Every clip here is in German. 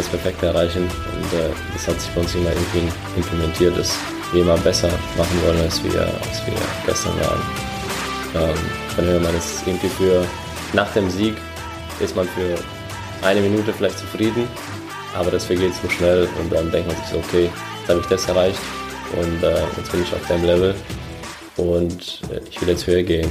das Perfekte erreichen. Und äh, das hat sich bei uns immer irgendwie implementiert, dass wir immer besser machen wollen, als wir, als wir gestern waren. Von daher, man ist irgendwie für, nach dem Sieg ist man für eine Minute vielleicht zufrieden, aber das vergeht so schnell und dann denkt man sich so, okay, jetzt habe ich das erreicht und äh, jetzt bin ich auf dem Level und äh, ich will jetzt höher gehen.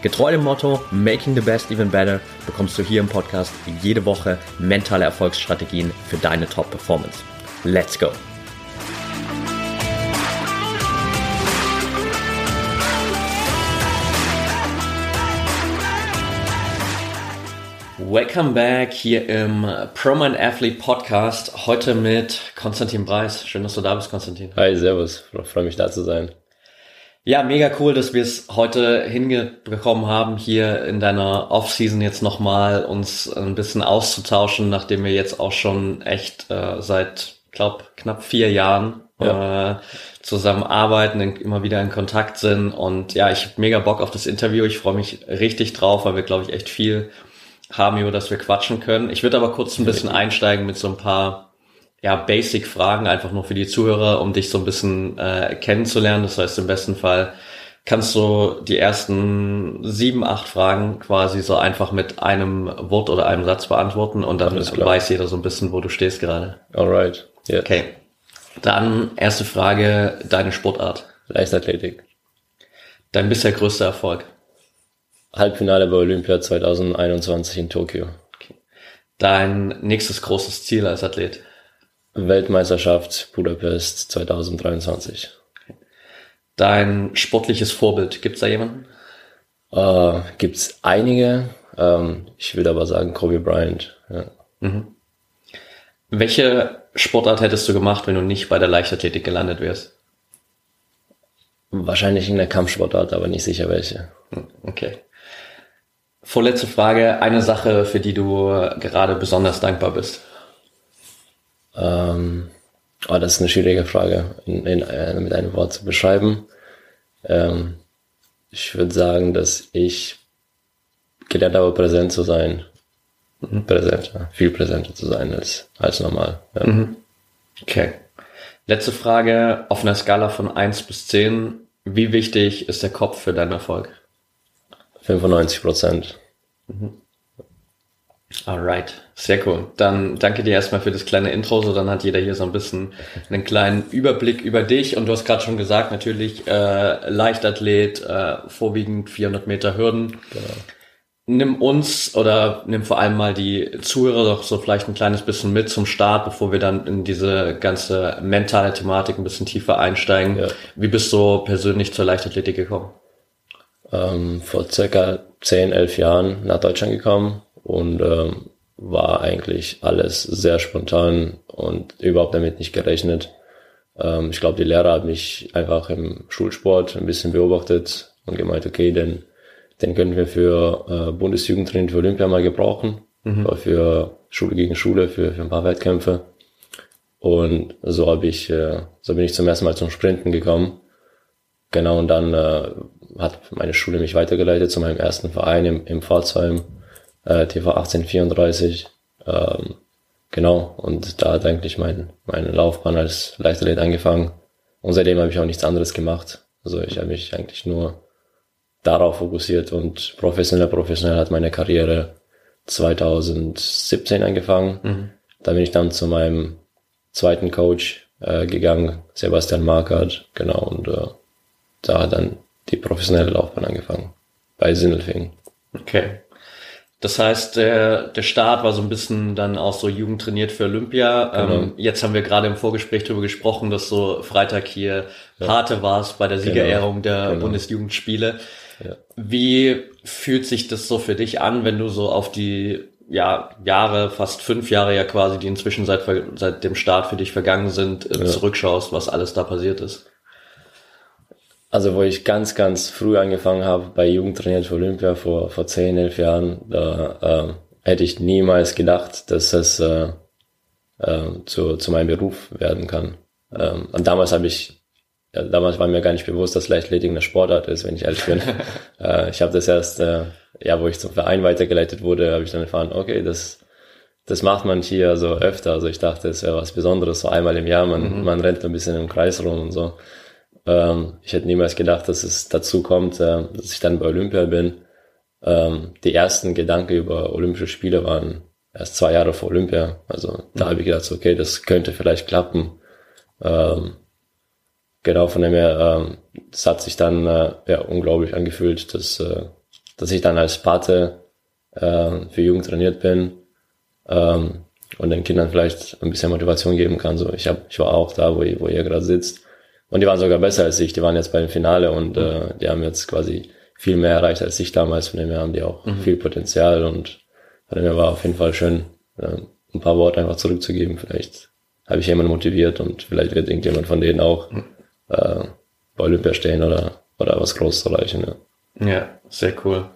Getreu dem Motto Making the Best Even Better bekommst du hier im Podcast jede Woche mentale Erfolgsstrategien für deine Top-Performance. Let's go! Welcome back hier im ProMind Athlete Podcast. Heute mit Konstantin Preis. Schön, dass du da bist, Konstantin. Hi, servus. Freue mich da zu sein. Ja, mega cool, dass wir es heute hingekommen haben, hier in deiner Off-Season jetzt nochmal uns ein bisschen auszutauschen, nachdem wir jetzt auch schon echt äh, seit, glaube knapp vier Jahren ja. äh, zusammenarbeiten, immer wieder in Kontakt sind. Und ja, ich habe mega Bock auf das Interview. Ich freue mich richtig drauf, weil wir, glaube ich, echt viel haben, über das wir quatschen können. Ich würde aber kurz ein bisschen einsteigen mit so ein paar ja, Basic-Fragen einfach nur für die Zuhörer, um dich so ein bisschen äh, kennenzulernen. Das heißt, im besten Fall kannst du die ersten sieben, acht Fragen quasi so einfach mit einem Wort oder einem Satz beantworten und dann weiß jeder so ein bisschen, wo du stehst gerade. Alright. Yeah. Okay. Dann erste Frage, deine Sportart. Leichtathletik. Dein bisher größter Erfolg. Halbfinale bei Olympia 2021 in Tokio. Okay. Dein nächstes großes Ziel als Athlet. Weltmeisterschaft Budapest 2023. Dein sportliches Vorbild, gibt's da jemanden? Äh, gibt's einige. Ähm, ich würde aber sagen Kobe Bryant. Ja. Mhm. Welche Sportart hättest du gemacht, wenn du nicht bei der Leichtathletik gelandet wärst? Wahrscheinlich in der Kampfsportart, aber nicht sicher welche. Hm, okay. Vorletzte Frage. Eine Sache, für die du gerade besonders dankbar bist. Ähm, oh, das ist eine schwierige Frage, in, in, äh, mit einem Wort zu beschreiben. Ähm, ich würde sagen, dass ich gelernt habe, präsent zu sein. Mhm. Präsenter, viel präsenter zu sein als, als normal. Ja. Mhm. Okay. Letzte Frage. Auf einer Skala von 1 bis 10, wie wichtig ist der Kopf für deinen Erfolg? 95 Prozent. Mhm. Alright, sehr cool. Dann danke dir erstmal für das kleine Intro. So, dann hat jeder hier so ein bisschen einen kleinen Überblick über dich. Und du hast gerade schon gesagt, natürlich äh, Leichtathlet, äh, vorwiegend 400 Meter Hürden. Genau. Nimm uns oder nimm vor allem mal die Zuhörer doch so vielleicht ein kleines bisschen mit zum Start, bevor wir dann in diese ganze mentale Thematik ein bisschen tiefer einsteigen. Ja. Wie bist du persönlich zur Leichtathletik gekommen? Ähm, vor circa 10, 11 Jahren nach Deutschland gekommen und ähm, war eigentlich alles sehr spontan und überhaupt damit nicht gerechnet. Ähm, ich glaube, die Lehrer hat mich einfach im Schulsport ein bisschen beobachtet und gemeint, okay, den, den können wir für äh, Bundesjugendtraining für Olympia mal gebrauchen, mhm. für Schule gegen Schule, für, für ein paar Wettkämpfe. Und so habe ich, äh, so bin ich zum ersten Mal zum Sprinten gekommen. Genau, und dann äh, hat meine Schule mich weitergeleitet zu meinem ersten Verein im, im Pforzheim äh, TV 1834. Ähm, genau, und da hat eigentlich mein, meine Laufbahn als Leichtathlet angefangen. Und seitdem habe ich auch nichts anderes gemacht. Also ich habe mich eigentlich nur darauf fokussiert und professionell, professionell hat meine Karriere 2017 angefangen. Mhm. Da bin ich dann zu meinem zweiten Coach äh, gegangen, Sebastian Markert, genau, und äh, da hat dann die professionelle Laufbahn angefangen, bei Sindelfingen. Okay. Das heißt, der, der Start war so ein bisschen dann auch so Jugend trainiert für Olympia. Genau. Ähm, jetzt haben wir gerade im Vorgespräch darüber gesprochen, dass so Freitag hier ja. Pate warst bei der Siegerehrung genau. der genau. Bundesjugendspiele. Ja. Wie fühlt sich das so für dich an, wenn du so auf die ja, Jahre, fast fünf Jahre ja quasi, die inzwischen seit, seit dem Start für dich vergangen sind, ja. zurückschaust, was alles da passiert ist? Also wo ich ganz, ganz früh angefangen habe, bei Jugendtrainieren für Olympia vor, vor zehn, elf Jahren, da äh, hätte ich niemals gedacht, dass es äh, äh, zu, zu meinem Beruf werden kann. Ähm, und damals habe ich, ja, damals war mir gar nicht bewusst, dass Leichtathletik eine Sportart ist, wenn ich ehrlich bin. äh, ich habe das erst, äh, ja, wo ich zum Verein weitergeleitet wurde, habe ich dann erfahren, okay, das das macht man hier so öfter. Also ich dachte, es wäre was Besonderes, so einmal im Jahr, man, mhm. man rennt ein bisschen im Kreis rum und so. Ähm, ich hätte niemals gedacht, dass es dazu kommt, äh, dass ich dann bei Olympia bin. Ähm, die ersten Gedanken über Olympische Spiele waren erst zwei Jahre vor Olympia. Also da habe ich gedacht, okay, das könnte vielleicht klappen. Ähm, genau von dem her, das hat sich dann äh, ja, unglaublich angefühlt, dass, äh, dass ich dann als Pate für Jugend trainiert bin und den Kindern vielleicht ein bisschen Motivation geben kann. So, ich hab, ich war auch da, wo ihr, wo ihr gerade sitzt und die waren sogar besser als ich. Die waren jetzt beim Finale und mhm. äh, die haben jetzt quasi viel mehr erreicht als ich damals. Von dem her haben die auch mhm. viel Potenzial und von dem her war auf jeden Fall schön, äh, ein paar Worte einfach zurückzugeben. Vielleicht habe ich jemanden motiviert und vielleicht wird irgendjemand von denen auch mhm. äh, bei Olympia stehen oder, oder was Großes erreichen. Ja. ja, sehr cool.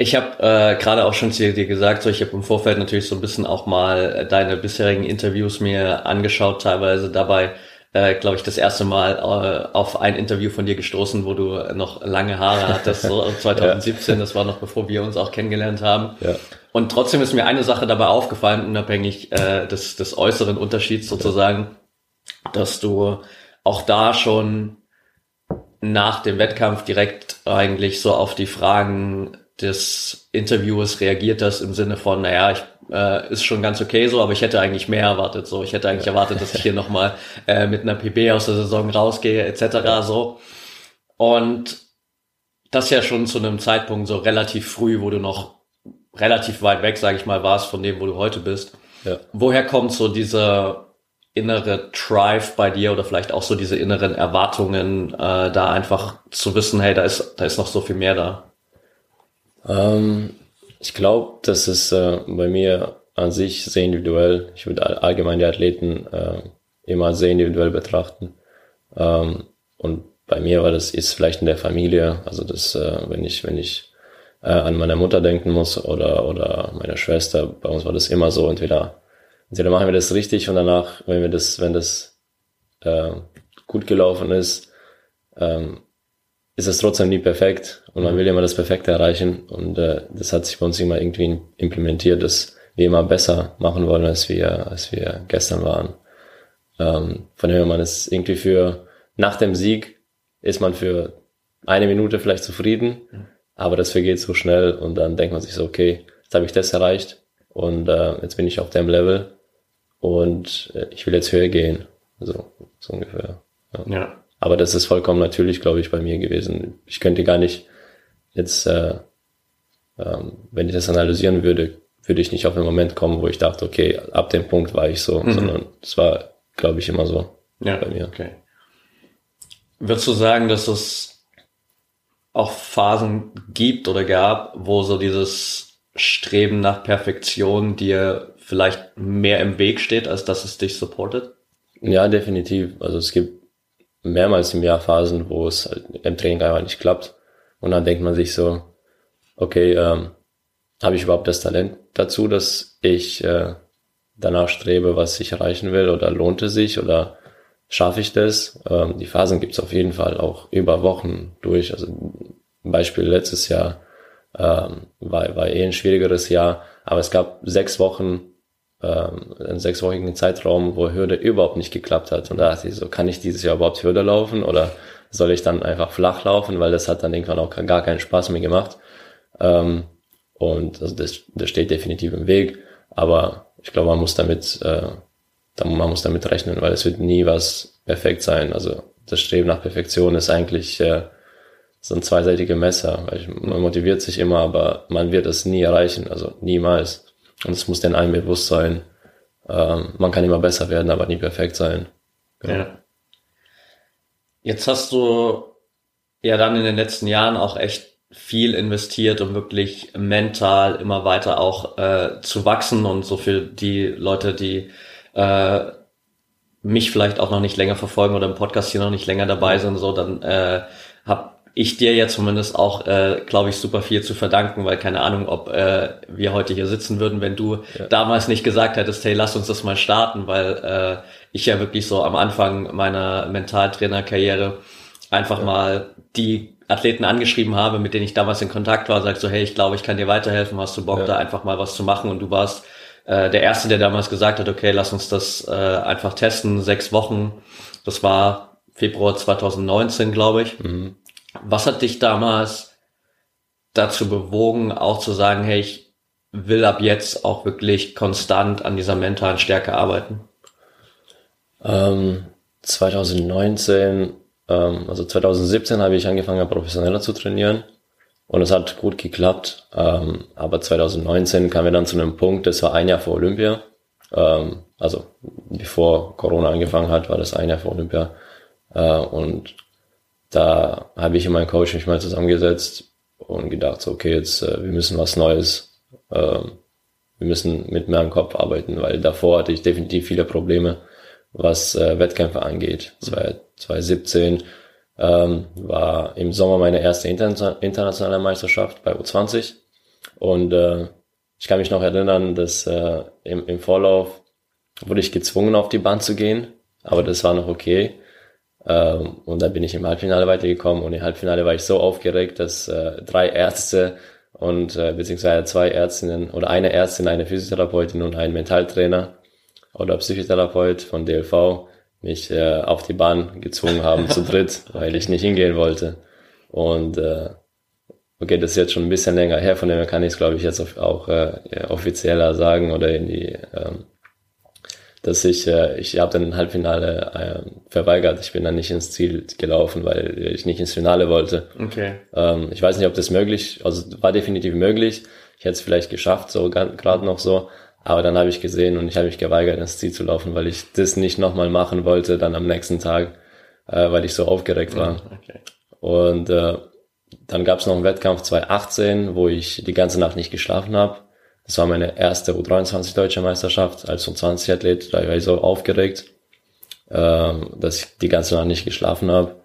Ich habe äh, gerade auch schon zu dir gesagt, so ich habe im Vorfeld natürlich so ein bisschen auch mal deine bisherigen Interviews mir angeschaut, teilweise dabei äh, glaube ich, das erste Mal äh, auf ein Interview von dir gestoßen, wo du noch lange Haare hattest, so 2017, ja. das war noch bevor wir uns auch kennengelernt haben. Ja. Und trotzdem ist mir eine Sache dabei aufgefallen, unabhängig äh, des, des äußeren Unterschieds sozusagen, ja. dass du auch da schon nach dem Wettkampf direkt eigentlich so auf die Fragen des Interviewers reagiert hast im Sinne von, naja, ich äh, ist schon ganz okay so, aber ich hätte eigentlich mehr erwartet. So, ich hätte eigentlich erwartet, dass ich hier nochmal äh, mit einer PB aus der Saison rausgehe, etc. so. Und das ja schon zu einem Zeitpunkt so relativ früh, wo du noch relativ weit weg, sage ich mal, warst von dem, wo du heute bist. Ja. Woher kommt so dieser innere Drive bei dir oder vielleicht auch so diese inneren Erwartungen, äh, da einfach zu wissen, hey, da ist, da ist noch so viel mehr da? Ähm, ich glaube, das ist äh, bei mir an sich sehr individuell. Ich würde allgemein die Athleten äh, immer sehr individuell betrachten. Ähm, und bei mir war das ist vielleicht in der Familie, also das, äh, wenn ich, wenn ich äh, an meine Mutter denken muss oder, oder meine Schwester, bei uns war das immer so, entweder, entweder machen wir das richtig und danach, wenn wir das, wenn das äh, gut gelaufen ist, ähm, ist es trotzdem nie perfekt und man will immer das Perfekte erreichen und äh, das hat sich bei uns immer irgendwie implementiert, dass wir immer besser machen wollen, als wir, als wir gestern waren. Ähm, von dem her, man ist irgendwie für, nach dem Sieg ist man für eine Minute vielleicht zufrieden, aber das vergeht so schnell und dann denkt man sich so, okay, jetzt habe ich das erreicht und äh, jetzt bin ich auf dem Level und äh, ich will jetzt höher gehen. So, so ungefähr. Ja. ja. Aber das ist vollkommen natürlich, glaube ich, bei mir gewesen. Ich könnte gar nicht jetzt, äh, ähm, wenn ich das analysieren würde, würde ich nicht auf den Moment kommen, wo ich dachte, okay, ab dem Punkt war ich so, mhm. sondern es war, glaube ich, immer so ja, bei mir. Okay. Würdest du sagen, dass es auch Phasen gibt oder gab, wo so dieses Streben nach Perfektion dir vielleicht mehr im Weg steht, als dass es dich supportet? Ja, definitiv. Also es gibt mehrmals im Jahr Phasen, wo es halt im Training einfach nicht klappt. Und dann denkt man sich so, okay, ähm, habe ich überhaupt das Talent dazu, dass ich äh, danach strebe, was ich erreichen will, oder lohnt es sich, oder schaffe ich das? Ähm, die Phasen gibt es auf jeden Fall auch über Wochen durch. Also Beispiel letztes Jahr ähm, war, war eh ein schwierigeres Jahr, aber es gab sechs Wochen, ähm, einen sechswöchigen Zeitraum, wo Hürde überhaupt nicht geklappt hat. Und da dachte ich so, kann ich dieses Jahr überhaupt Hürde laufen oder soll ich dann einfach flach laufen, weil das hat dann irgendwann auch gar keinen Spaß mehr gemacht. Ähm, und also das, das steht definitiv im Weg, aber ich glaube, man muss damit, äh, man muss damit rechnen, weil es wird nie was perfekt sein. Also das Streben nach Perfektion ist eigentlich äh, so ein zweiseitiger Messer, weil man motiviert sich immer, aber man wird es nie erreichen, also niemals. Und es muss denn einem bewusst sein. Ähm, man kann immer besser werden, aber nie perfekt sein. Genau. Ja. Jetzt hast du ja dann in den letzten Jahren auch echt viel investiert, um wirklich mental immer weiter auch äh, zu wachsen und so für die Leute, die äh, mich vielleicht auch noch nicht länger verfolgen oder im Podcast hier noch nicht länger dabei sind, so dann äh, habe ich dir ja zumindest auch, äh, glaube ich, super viel zu verdanken, weil keine Ahnung, ob äh, wir heute hier sitzen würden, wenn du ja. damals nicht gesagt hättest, hey, lass uns das mal starten, weil äh, ich ja wirklich so am Anfang meiner Mentaltrainerkarriere einfach ja. mal die Athleten angeschrieben habe, mit denen ich damals in Kontakt war, sagst so, hey, ich glaube, ich kann dir weiterhelfen, hast du Bock, ja. da einfach mal was zu machen und du warst äh, der Erste, der damals gesagt hat, okay, lass uns das äh, einfach testen, sechs Wochen. Das war Februar 2019, glaube ich. Mhm. Was hat dich damals dazu bewogen, auch zu sagen, hey, ich will ab jetzt auch wirklich konstant an dieser mentalen Stärke arbeiten? Ähm, 2019, ähm, also 2017 habe ich angefangen, professioneller zu trainieren und es hat gut geklappt. Ähm, aber 2019 kamen wir dann zu einem Punkt, das war ein Jahr vor Olympia. Ähm, also bevor Corona angefangen hat, war das ein Jahr vor Olympia. Äh, und da habe ich und mein Coach mich mal zusammengesetzt und gedacht, so, okay, jetzt äh, wir müssen was Neues, äh, wir müssen mit mehr im Kopf arbeiten, weil davor hatte ich definitiv viele Probleme, was äh, Wettkämpfe angeht. 2017 ähm, war im Sommer meine erste Inter internationale Meisterschaft bei U20 und äh, ich kann mich noch erinnern, dass äh, im, im Vorlauf wurde ich gezwungen, auf die Bahn zu gehen, aber das war noch okay. Ähm, und dann bin ich im Halbfinale weitergekommen und im Halbfinale war ich so aufgeregt, dass äh, drei Ärzte und äh, beziehungsweise zwei Ärztinnen oder eine Ärztin, eine Physiotherapeutin und ein Mentaltrainer oder Psychotherapeut von DLV mich äh, auf die Bahn gezwungen haben zu dritt, weil ich nicht hingehen wollte. Und äh, okay, das ist jetzt schon ein bisschen länger her, von dem kann ich es, glaube ich, jetzt auch äh, offizieller sagen oder in die ähm, dass ich, äh, ich habe dann ein Halbfinale äh, verweigert. Ich bin dann nicht ins Ziel gelaufen, weil ich nicht ins Finale wollte. Okay. Ähm, ich weiß nicht, ob das möglich, also war definitiv möglich. Ich hätte es vielleicht geschafft, so gerade noch so. Aber dann habe ich gesehen und ich habe mich geweigert, ins Ziel zu laufen, weil ich das nicht nochmal machen wollte, dann am nächsten Tag, äh, weil ich so aufgeregt war. Okay. Und äh, dann gab es noch einen Wettkampf 2018, wo ich die ganze Nacht nicht geschlafen habe das war meine erste U23 deutsche Meisterschaft als U20-Athlet. Da war ich so aufgeregt, ähm, dass ich die ganze Nacht nicht geschlafen habe.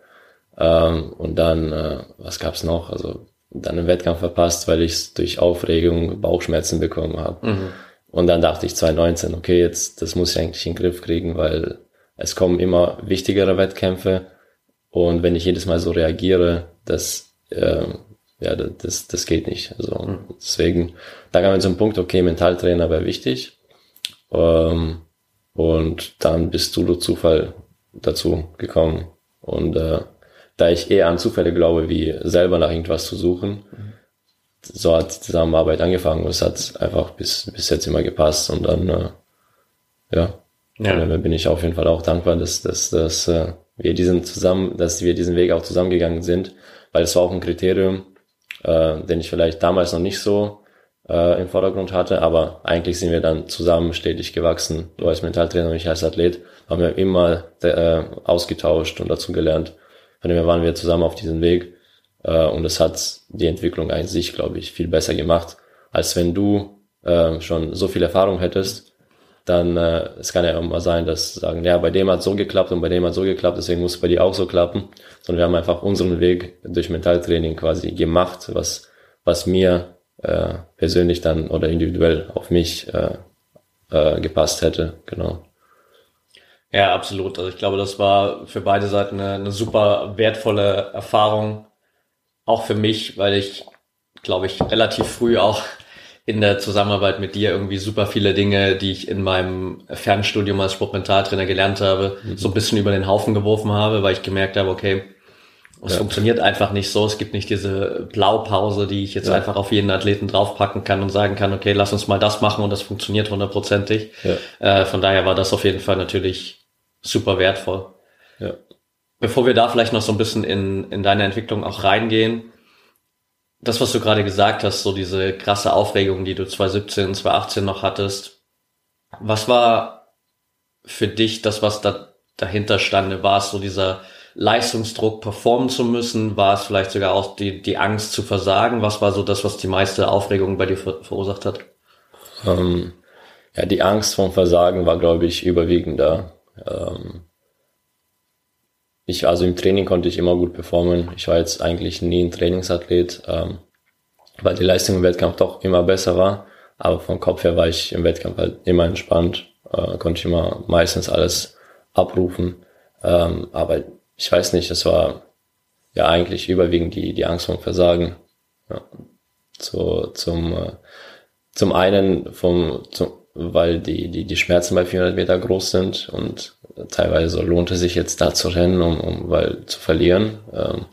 Ähm, und dann, äh, was gab's noch? Also dann einen Wettkampf verpasst, weil ich durch Aufregung Bauchschmerzen bekommen habe. Mhm. Und dann dachte ich 2019, okay, jetzt das muss ich eigentlich in den Griff kriegen, weil es kommen immer wichtigere Wettkämpfe. Und wenn ich jedes Mal so reagiere, das äh, ja, das, das geht nicht. Also deswegen, da kam wir zum Punkt, okay, Mentaltrainer wäre wichtig. Ähm, und dann bist du durch Zufall dazu gekommen. Und äh, da ich eher an Zufälle glaube, wie selber nach irgendwas zu suchen, mhm. so hat die Zusammenarbeit angefangen. Und es hat einfach bis, bis jetzt immer gepasst. Und dann, äh, ja, ja. dann bin ich auf jeden Fall auch dankbar, dass, dass, dass äh, wir diesen zusammen, dass wir diesen Weg auch zusammengegangen sind, weil es war auch ein Kriterium, äh, den ich vielleicht damals noch nicht so äh, im Vordergrund hatte, aber eigentlich sind wir dann zusammen stetig gewachsen. Du als Mentaltrainer und ich als Athlet haben wir immer äh, ausgetauscht und dazu gelernt. Von dem her waren wir zusammen auf diesem Weg äh, und es hat die Entwicklung an sich, glaube ich, viel besser gemacht, als wenn du äh, schon so viel Erfahrung hättest dann äh, es kann ja auch mal sein, dass sagen, ja, bei dem hat so geklappt und bei dem hat so geklappt, deswegen muss es bei dir auch so klappen. Sondern wir haben einfach unseren Weg durch Mentaltraining quasi gemacht, was, was mir äh, persönlich dann oder individuell auf mich äh, äh, gepasst hätte. Genau. Ja, absolut. Also ich glaube, das war für beide Seiten eine, eine super wertvolle Erfahrung. Auch für mich, weil ich, glaube ich, relativ früh auch in der Zusammenarbeit mit dir irgendwie super viele Dinge, die ich in meinem Fernstudium als Sportmentaltrainer gelernt habe, mhm. so ein bisschen über den Haufen geworfen habe, weil ich gemerkt habe, okay, es ja. funktioniert einfach nicht so. Es gibt nicht diese Blaupause, die ich jetzt ja. einfach auf jeden Athleten draufpacken kann und sagen kann, okay, lass uns mal das machen und das funktioniert hundertprozentig. Ja. Äh, von daher war das auf jeden Fall natürlich super wertvoll. Bevor wir da vielleicht noch so ein bisschen in, in deine Entwicklung auch reingehen, das, was du gerade gesagt hast, so diese krasse Aufregung, die du 2017, 2018 noch hattest, was war für dich das, was da dahinter stand? War es so dieser Leistungsdruck performen zu müssen? War es vielleicht sogar auch die, die Angst zu versagen? Was war so das, was die meiste Aufregung bei dir ver verursacht hat? Ähm, ja, die Angst vom Versagen war, glaube ich, überwiegender. Ähm, ich, also im Training konnte ich immer gut performen. Ich war jetzt eigentlich nie ein Trainingsathlet, ähm, weil die Leistung im Wettkampf doch immer besser war. Aber vom Kopf her war ich im Wettkampf halt immer entspannt, äh, konnte ich immer meistens alles abrufen. Ähm, aber ich weiß nicht, das war ja eigentlich überwiegend die, die Angst vom Versagen. Ja. So, zum, äh, zum einen vom, zum, weil die, die, die Schmerzen bei 400 Meter groß sind und teilweise lohnt es sich jetzt da zu rennen, um, um weil zu verlieren. Ähm,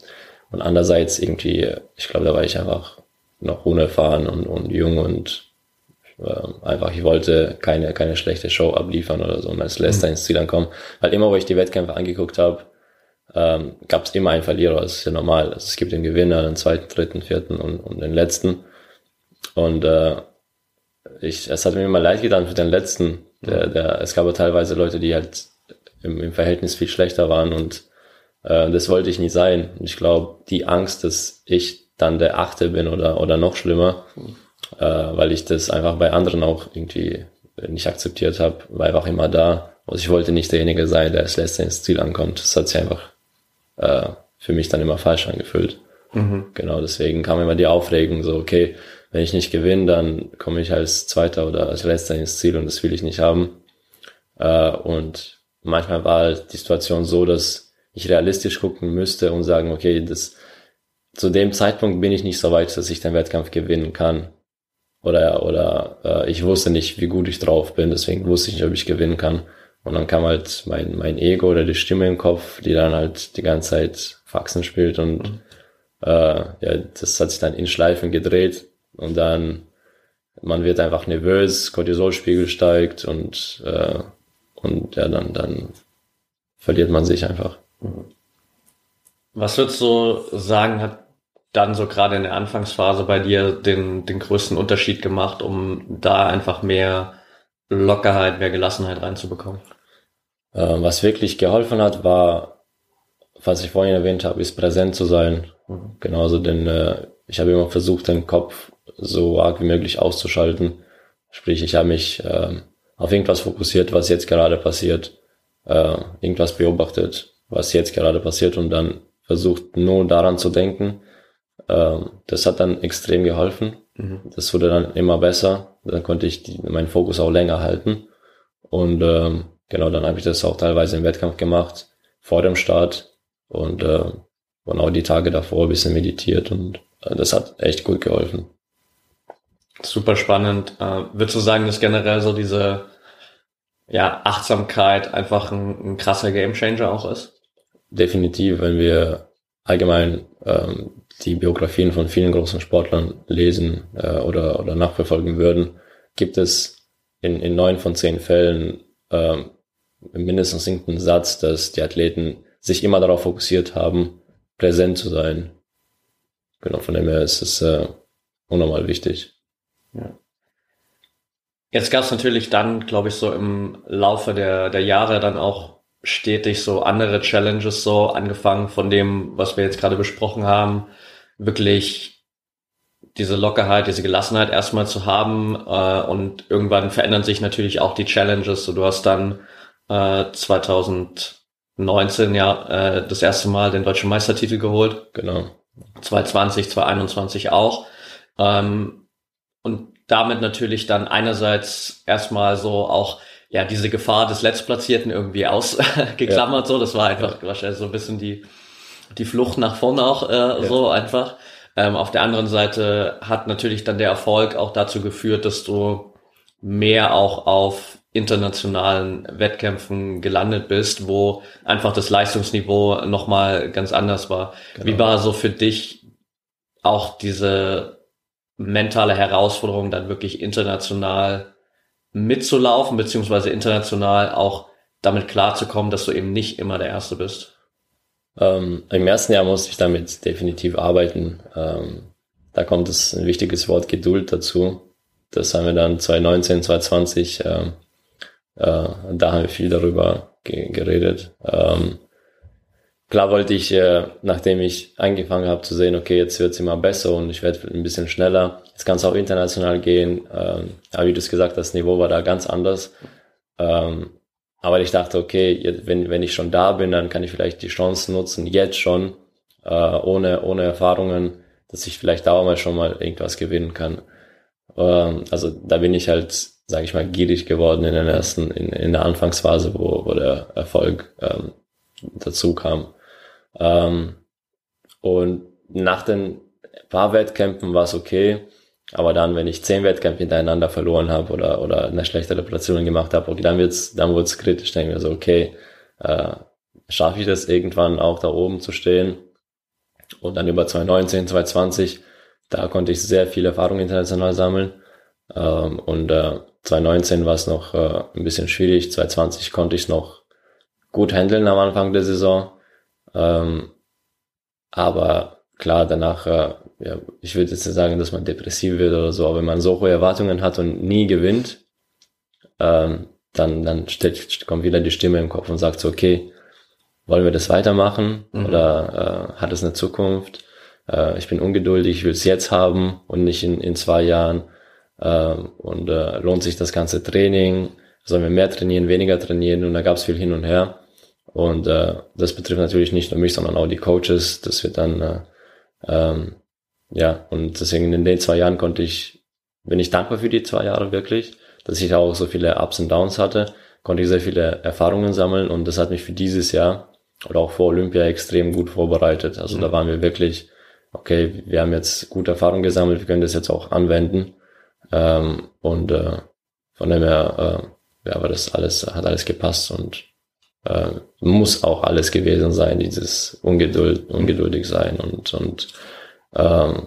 und andererseits irgendwie, ich glaube, da war ich einfach noch unerfahren und, und jung und äh, einfach, ich wollte keine, keine schlechte Show abliefern oder so und als Letzter mhm. ins Ziel ankommen. Weil immer, wo ich die Wettkämpfe angeguckt habe, ähm, gab es immer einen Verlierer, das ist ja normal. Also es gibt den Gewinner, den zweiten, dritten, vierten und, und den letzten. Und äh, ich, es hat mir immer leid getan für den letzten. Der, der, es gab aber teilweise Leute, die halt im, im Verhältnis viel schlechter waren und äh, das wollte ich nie sein. Und ich glaube, die Angst, dass ich dann der Achte bin oder, oder noch schlimmer, äh, weil ich das einfach bei anderen auch irgendwie nicht akzeptiert habe, war einfach immer da. Also ich wollte nicht derjenige sein, der als letzter ins Ziel ankommt. Das hat sich einfach äh, für mich dann immer falsch angefühlt. Mhm. Genau, deswegen kam immer die Aufregung, so, okay, wenn ich nicht gewinne, dann komme ich als Zweiter oder als Letzter ins Ziel und das will ich nicht haben. Äh, und manchmal war halt die Situation so, dass ich realistisch gucken müsste und sagen, okay, das, zu dem Zeitpunkt bin ich nicht so weit, dass ich den Wettkampf gewinnen kann. Oder, oder äh, ich wusste nicht, wie gut ich drauf bin, deswegen wusste ich nicht, ob ich gewinnen kann. Und dann kam halt mein, mein Ego oder die Stimme im Kopf, die dann halt die ganze Zeit Faxen spielt und mhm. äh, ja, das hat sich dann in Schleifen gedreht und dann man wird einfach nervös, Cortisolspiegel steigt und äh, und ja, dann, dann verliert man sich einfach. Was würdest du sagen, hat dann so gerade in der Anfangsphase bei dir den, den größten Unterschied gemacht, um da einfach mehr Lockerheit, mehr Gelassenheit reinzubekommen? Äh, was wirklich geholfen hat, war, was ich vorhin erwähnt habe, ist präsent zu sein. Mhm. Genauso, denn äh, ich habe immer versucht, den Kopf so arg wie möglich auszuschalten. Sprich, ich habe mich äh, auf irgendwas fokussiert, was jetzt gerade passiert, äh, irgendwas beobachtet, was jetzt gerade passiert und dann versucht nur daran zu denken. Äh, das hat dann extrem geholfen. Mhm. Das wurde dann immer besser. Dann konnte ich die, meinen Fokus auch länger halten. Und äh, genau, dann habe ich das auch teilweise im Wettkampf gemacht, vor dem Start und, äh, auch die Tage davor ein bisschen meditiert und äh, das hat echt gut geholfen. Super spannend. Äh, würdest du sagen, dass generell so diese ja, Achtsamkeit einfach ein, ein krasser Gamechanger auch ist? Definitiv, wenn wir allgemein ähm, die Biografien von vielen großen Sportlern lesen äh, oder, oder nachverfolgen würden, gibt es in, in neun von zehn Fällen ähm, mindestens irgendeinen Satz, dass die Athleten sich immer darauf fokussiert haben, präsent zu sein. Genau, von dem her ist es äh, unnormal wichtig. Ja. Jetzt gab es natürlich dann, glaube ich, so im Laufe der, der Jahre dann auch stetig so andere Challenges so, angefangen von dem, was wir jetzt gerade besprochen haben, wirklich diese Lockerheit, diese Gelassenheit erstmal zu haben äh, und irgendwann verändern sich natürlich auch die Challenges. So, du hast dann äh, 2019 ja äh, das erste Mal den deutschen Meistertitel geholt. Genau. 2020, 2021 auch. Ähm, und damit natürlich dann einerseits erstmal so auch ja diese Gefahr des Letztplatzierten irgendwie ausgeklammert. Ja. So, das war einfach ja. wahrscheinlich so ein bisschen die die Flucht nach vorne auch äh, ja. so einfach. Ähm, auf der anderen Seite hat natürlich dann der Erfolg auch dazu geführt, dass du mehr auch auf internationalen Wettkämpfen gelandet bist, wo einfach das Leistungsniveau nochmal ganz anders war. Genau. Wie war so für dich auch diese mentale Herausforderung, dann wirklich international mitzulaufen, beziehungsweise international auch damit klarzukommen, dass du eben nicht immer der Erste bist? Ähm, Im ersten Jahr musste ich damit definitiv arbeiten. Ähm, da kommt es ein wichtiges Wort Geduld dazu. Das haben wir dann 2019, 2020, ähm, äh, da haben wir viel darüber ge geredet. Ähm, klar wollte ich, äh, nachdem ich angefangen habe zu sehen, okay, jetzt wird's immer besser und ich werde ein bisschen schneller. Jetzt kann es auch international gehen. Ähm, aber wie du es gesagt hast, das Niveau war da ganz anders. Ähm, aber ich dachte, okay, wenn, wenn ich schon da bin, dann kann ich vielleicht die Chance nutzen, jetzt schon, äh, ohne, ohne Erfahrungen, dass ich vielleicht da auch mal schon mal irgendwas gewinnen kann. Ähm, also da bin ich halt, sage ich mal, gierig geworden in der ersten, in, in der Anfangsphase, wo, wo der Erfolg ähm, dazu kam. Ähm, und nach den paar Wettkämpfen war es okay. Aber dann, wenn ich zehn Wettkämpfe hintereinander verloren habe oder, oder eine schlechte Platzierung gemacht habe, okay, dann wird's, dann wird's kritisch. Denke mir so, okay, äh, schaffe ich das irgendwann auch da oben zu stehen? Und dann über 2019, 2020, da konnte ich sehr viel Erfahrung international sammeln. Ähm, und äh, 2019 war es noch äh, ein bisschen schwierig. 2020 konnte ich noch gut handeln am Anfang der Saison. Ähm, aber klar, danach, äh, ja, ich würde jetzt nicht sagen, dass man depressiv wird oder so, aber wenn man so hohe Erwartungen hat und nie gewinnt, ähm, dann, dann steht, kommt wieder die Stimme im Kopf und sagt so, okay, wollen wir das weitermachen mhm. oder äh, hat es eine Zukunft? Äh, ich bin ungeduldig, ich will es jetzt haben und nicht in, in zwei Jahren. Äh, und äh, lohnt sich das ganze Training? Sollen wir mehr trainieren, weniger trainieren? Und da gab es viel hin und her. Und äh, das betrifft natürlich nicht nur mich, sondern auch die Coaches. Das wird dann, äh, ähm, ja, und deswegen in den zwei Jahren konnte ich, bin ich dankbar für die zwei Jahre wirklich, dass ich auch so viele Ups und Downs hatte, konnte ich sehr viele Erfahrungen sammeln und das hat mich für dieses Jahr oder auch vor Olympia extrem gut vorbereitet. Also mhm. da waren wir wirklich, okay, wir haben jetzt gute Erfahrungen gesammelt, wir können das jetzt auch anwenden. Ähm, und äh, von dem her, äh, ja, war das alles, hat alles gepasst und äh, muss auch alles gewesen sein, dieses Ungeduld, ungeduldig sein und, und ähm,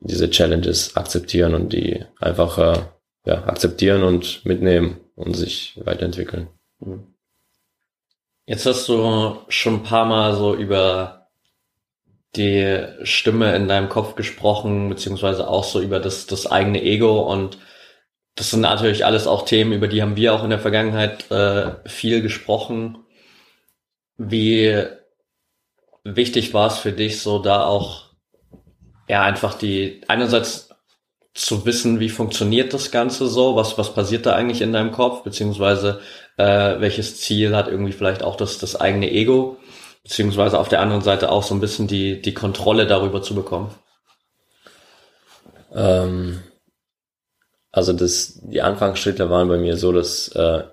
diese Challenges akzeptieren und die einfach äh, ja, akzeptieren und mitnehmen und sich weiterentwickeln. Mhm. Jetzt hast du schon ein paar Mal so über die Stimme in deinem Kopf gesprochen, beziehungsweise auch so über das, das eigene Ego und das sind natürlich alles auch Themen, über die haben wir auch in der Vergangenheit äh, viel gesprochen. Wie wichtig war es für dich, so da auch ja einfach die einerseits zu wissen, wie funktioniert das Ganze so, was was passiert da eigentlich in deinem Kopf, beziehungsweise äh, welches Ziel hat irgendwie vielleicht auch das das eigene Ego, beziehungsweise auf der anderen Seite auch so ein bisschen die die Kontrolle darüber zu bekommen. Ähm, also das die Anfangsschritte waren bei mir so, dass äh,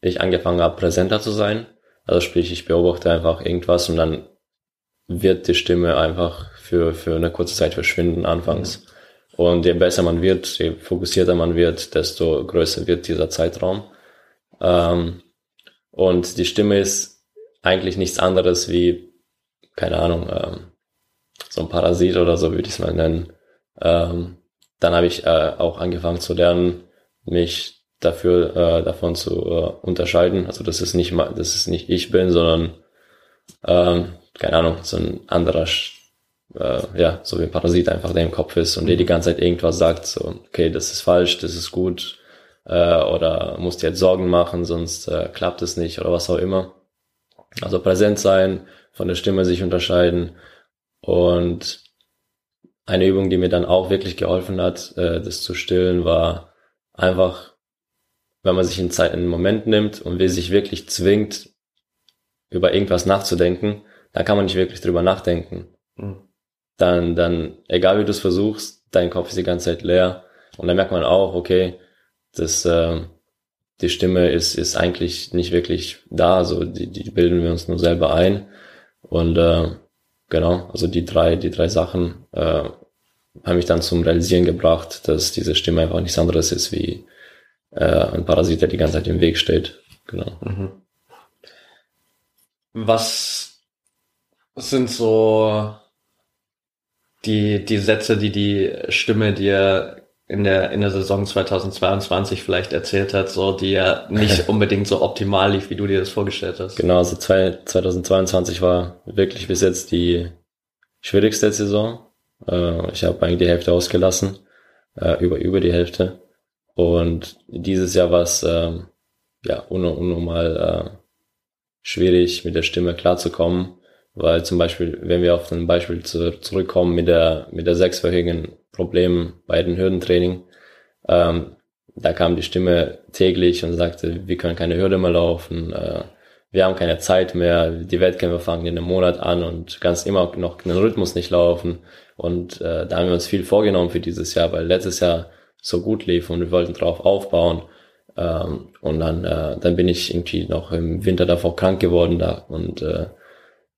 ich angefangen habe, präsenter zu sein also sprich, ich beobachte einfach irgendwas und dann wird die Stimme einfach für, für eine kurze Zeit verschwinden anfangs. Und je besser man wird, je fokussierter man wird, desto größer wird dieser Zeitraum. Ähm, und die Stimme ist eigentlich nichts anderes wie, keine Ahnung, ähm, so ein Parasit oder so würde ich es mal nennen. Ähm, dann habe ich äh, auch angefangen zu lernen, mich dafür äh, davon zu äh, unterscheiden. Also dass es nicht mal, dass es nicht ich bin, sondern ähm, keine Ahnung, so ein anderer, äh, ja, so wie ein Parasit einfach, der im Kopf ist und der die ganze Zeit irgendwas sagt, so, okay, das ist falsch, das ist gut, äh, oder musst dir jetzt Sorgen machen, sonst äh, klappt es nicht oder was auch immer. Also präsent sein, von der Stimme sich unterscheiden und eine Übung, die mir dann auch wirklich geholfen hat, äh, das zu stillen, war einfach wenn man sich in Zeit einen Moment nimmt und will sich wirklich zwingt, über irgendwas nachzudenken, dann kann man nicht wirklich drüber nachdenken. Mhm. Dann, dann, egal wie du es versuchst, dein Kopf ist die ganze Zeit leer. Und dann merkt man auch, okay, das, äh, die Stimme ist, ist eigentlich nicht wirklich da, so die, die bilden wir uns nur selber ein. Und äh, genau, also die drei, die drei Sachen äh, haben mich dann zum Realisieren gebracht, dass diese Stimme einfach nichts anderes ist wie äh, ein Parasit, der die ganze Zeit im Weg steht. Genau. Mhm. Was sind so die, die Sätze, die die Stimme dir in der, in der Saison 2022 vielleicht erzählt hat, so, die ja nicht unbedingt so optimal lief, wie du dir das vorgestellt hast. Genau, also 2022 war wirklich bis jetzt die schwierigste Saison. Äh, ich habe eigentlich die Hälfte ausgelassen, äh, über, über die Hälfte. Und dieses Jahr war es ähm, ja unnormal äh, schwierig, mit der Stimme klarzukommen, Weil zum Beispiel, wenn wir auf ein Beispiel zu, zurückkommen mit der, mit der sechswöchigen Problem bei den Hürdentraining, ähm, da kam die Stimme täglich und sagte, wir können keine Hürde mehr laufen, äh, wir haben keine Zeit mehr, die Wettkämpfe fangen in einem Monat an und kannst immer noch einen Rhythmus nicht laufen. Und äh, da haben wir uns viel vorgenommen für dieses Jahr, weil letztes Jahr so gut lief und wir wollten drauf aufbauen. Ähm, und dann, äh, dann bin ich irgendwie noch im Winter davor krank geworden da und äh,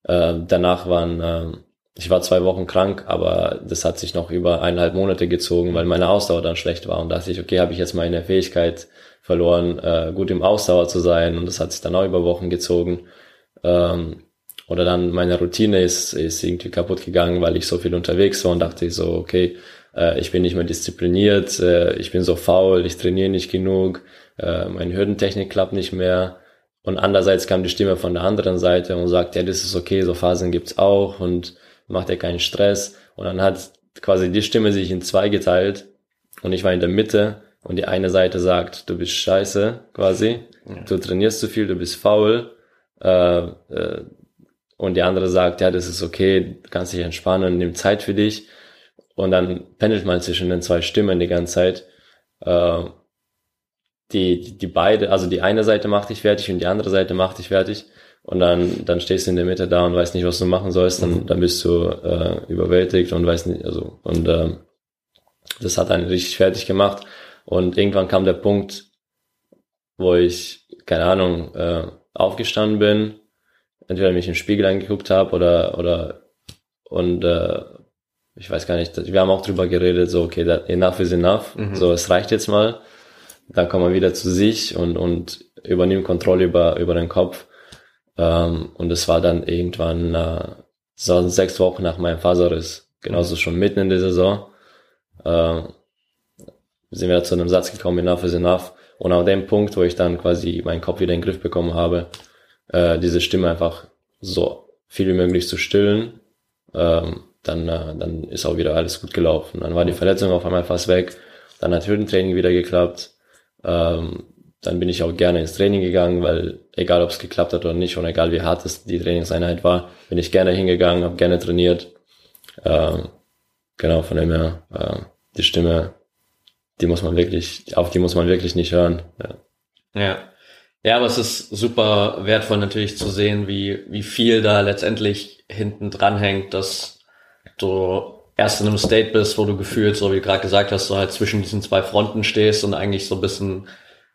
äh, danach waren, äh, ich war zwei Wochen krank, aber das hat sich noch über eineinhalb Monate gezogen, weil meine Ausdauer dann schlecht war und dachte ich, okay, habe ich jetzt meine Fähigkeit verloren, äh, gut im Ausdauer zu sein und das hat sich dann auch über Wochen gezogen. Ähm, oder dann meine Routine ist, ist irgendwie kaputt gegangen, weil ich so viel unterwegs war und dachte ich so, okay, äh, ich bin nicht mehr diszipliniert, äh, ich bin so faul, ich trainiere nicht genug, äh, meine Hürdentechnik klappt nicht mehr. Und andererseits kam die Stimme von der anderen Seite und sagt, ja, das ist okay, so Phasen gibt's auch und macht ja keinen Stress. Und dann hat quasi die Stimme sich in zwei geteilt und ich war in der Mitte und die eine Seite sagt, du bist scheiße, quasi, ja. du trainierst zu viel, du bist faul, äh, äh, und die andere sagt, ja, das ist okay, du kannst dich entspannen, nimm Zeit für dich. Und dann pendelt man zwischen den zwei Stimmen die ganze Zeit. Äh, die, die, die beide, also die eine Seite macht dich fertig und die andere Seite macht dich fertig. Und dann, dann stehst du in der Mitte da und weißt nicht, was du machen sollst. Dann, dann bist du äh, überwältigt und weißt nicht, also, und äh, das hat einen richtig fertig gemacht. Und irgendwann kam der Punkt, wo ich, keine Ahnung, äh, aufgestanden bin, entweder mich im Spiegel angeguckt habe oder, oder, und äh, ich weiß gar nicht, wir haben auch drüber geredet, so, okay, that, enough is enough, mhm. so, es reicht jetzt mal. Dann kommt man wieder zu sich und, und übernimmt Kontrolle über, über den Kopf. Ähm, und es war dann irgendwann äh, so sechs Wochen nach meinem Faserriss, genauso schon mitten in der Saison. Äh, sind wir zu einem Satz gekommen, enough is enough. Und an dem Punkt, wo ich dann quasi meinen Kopf wieder in den Griff bekommen habe, äh, diese Stimme einfach so viel wie möglich zu stillen, ähm, dann, äh, dann ist auch wieder alles gut gelaufen. Dann war die Verletzung auf einmal fast weg, dann hat Hürdentraining wieder geklappt, ähm, dann bin ich auch gerne ins Training gegangen, weil egal ob es geklappt hat oder nicht und egal wie hart es die Trainingseinheit war, bin ich gerne hingegangen, habe gerne trainiert. Ähm, genau, von dem her, äh, die Stimme die muss man wirklich, auf die muss man wirklich nicht hören. Ja. ja. Ja, aber es ist super wertvoll natürlich zu sehen, wie, wie viel da letztendlich hinten dran hängt, dass du erst in einem State bist, wo du gefühlt, so wie du gerade gesagt hast, so halt zwischen diesen zwei Fronten stehst und eigentlich so ein bisschen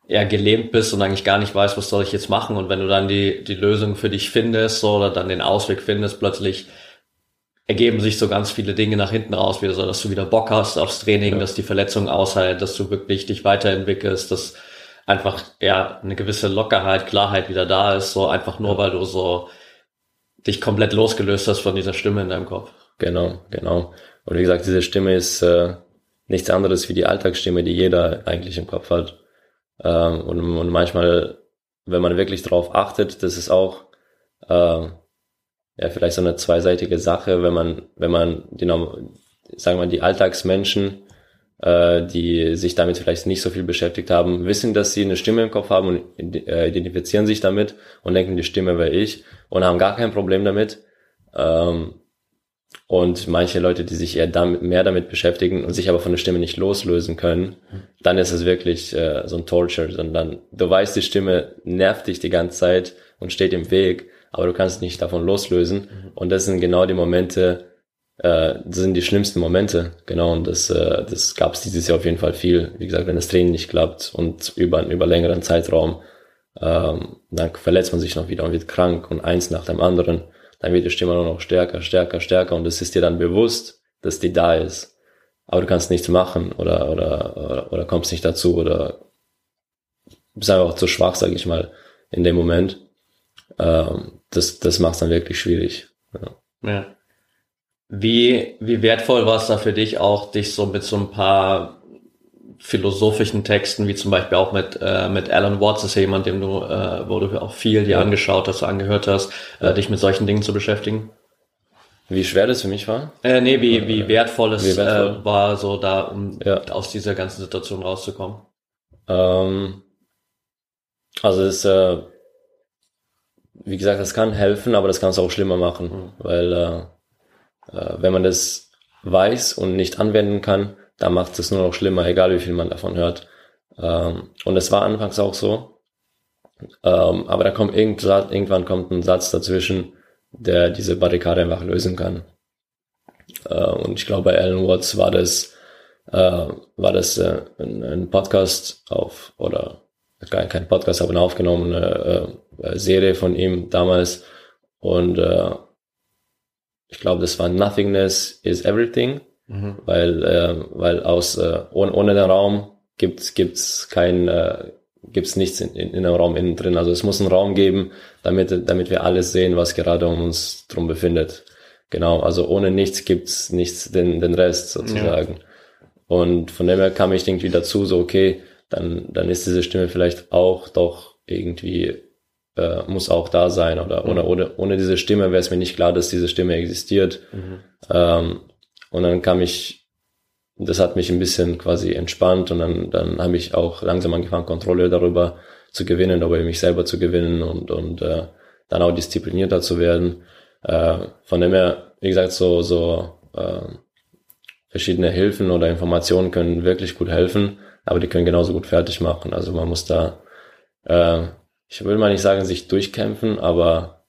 eher gelähmt bist und eigentlich gar nicht weißt, was soll ich jetzt machen. Und wenn du dann die, die Lösung für dich findest so, oder dann den Ausweg findest, plötzlich ergeben sich so ganz viele Dinge nach hinten raus, wieder so, dass du wieder Bock hast aufs Training, ja. dass die Verletzung aushält, dass du wirklich dich weiterentwickelst, dass einfach ja eine gewisse Lockerheit, Klarheit wieder da ist, so einfach nur, weil du so dich komplett losgelöst hast von dieser Stimme in deinem Kopf. Genau, genau. Und wie gesagt, diese Stimme ist äh, nichts anderes wie die Alltagsstimme, die jeder eigentlich im Kopf hat. Ähm, und, und manchmal, wenn man wirklich darauf achtet, das ist auch äh, ja vielleicht so eine zweiseitige Sache, wenn man, wenn man die, sagen wir die Alltagsmenschen, äh, die sich damit vielleicht nicht so viel beschäftigt haben, wissen, dass sie eine Stimme im Kopf haben und äh, identifizieren sich damit und denken, die Stimme wäre ich und haben gar kein Problem damit. Ähm, und manche Leute, die sich eher damit, mehr damit beschäftigen und sich aber von der Stimme nicht loslösen können, dann ist es wirklich äh, so ein Torture, sondern du weißt, die Stimme nervt dich die ganze Zeit und steht im Weg aber du kannst nicht davon loslösen. Mhm. Und das sind genau die Momente, äh, das sind die schlimmsten Momente, genau. Und das, äh, das gab es dieses Jahr auf jeden Fall viel. Wie gesagt, wenn das Training nicht klappt und über über längeren Zeitraum, ähm, dann verletzt man sich noch wieder und wird krank und eins nach dem anderen. Dann wird die Stimme nur noch stärker, stärker, stärker und es ist dir dann bewusst, dass die da ist. Aber du kannst nichts machen oder, oder, oder, oder kommst nicht dazu oder bist einfach zu schwach, sag ich mal, in dem Moment. Ähm, das, das macht es dann wirklich schwierig. Ja. ja. Wie, wie wertvoll war es da für dich auch, dich so mit so ein paar philosophischen Texten, wie zum Beispiel auch mit, äh, mit Alan Watts, ist ja jemand, dem du, äh, wo du auch viel dir ja. angeschaut hast, angehört hast, äh, dich mit solchen Dingen zu beschäftigen? Wie schwer das für mich war? Äh, nee, wie, wie wertvoll es wie wertvoll. Äh, war, so da, um ja. aus dieser ganzen Situation rauszukommen. Ähm, also es äh, wie gesagt, das kann helfen, aber das kann es auch schlimmer machen, mhm. weil äh, äh, wenn man das weiß und nicht anwenden kann, dann macht es nur noch schlimmer, egal wie viel man davon hört. Ähm, und es war anfangs auch so. Ähm, aber da kommt irgendwann kommt ein Satz dazwischen, der diese Barrikade einfach lösen kann. Äh, und ich glaube, bei Alan Watts war das, äh, war das äh, ein, ein, Podcast auf, oder kein, kein Podcast, aber eine aufgenommene äh, Serie von ihm damals. Und äh, ich glaube, das war Nothingness is Everything, mhm. weil, äh, weil aus äh, ohne, ohne den Raum gibt's gibt's kein äh, gibt's nichts in, in, in dem Raum innen drin. Also es muss einen Raum geben, damit damit wir alles sehen, was gerade um uns drum befindet. Genau, also ohne nichts gibt's nichts den den Rest sozusagen. Ja. Und von dem her kam ich irgendwie dazu, so okay, dann dann ist diese Stimme vielleicht auch doch irgendwie äh, muss auch da sein oder mhm. ohne, ohne, ohne diese Stimme wäre es mir nicht klar, dass diese Stimme existiert. Mhm. Ähm, und dann kam ich, das hat mich ein bisschen quasi entspannt und dann, dann habe ich auch langsam angefangen, Kontrolle darüber zu gewinnen, über mich selber zu gewinnen und, und äh, dann auch disziplinierter zu werden. Äh, von dem her, wie gesagt, so, so äh, verschiedene Hilfen oder Informationen können wirklich gut helfen, aber die können genauso gut fertig machen. Also man muss da äh, ich will mal nicht sagen, sich durchkämpfen, aber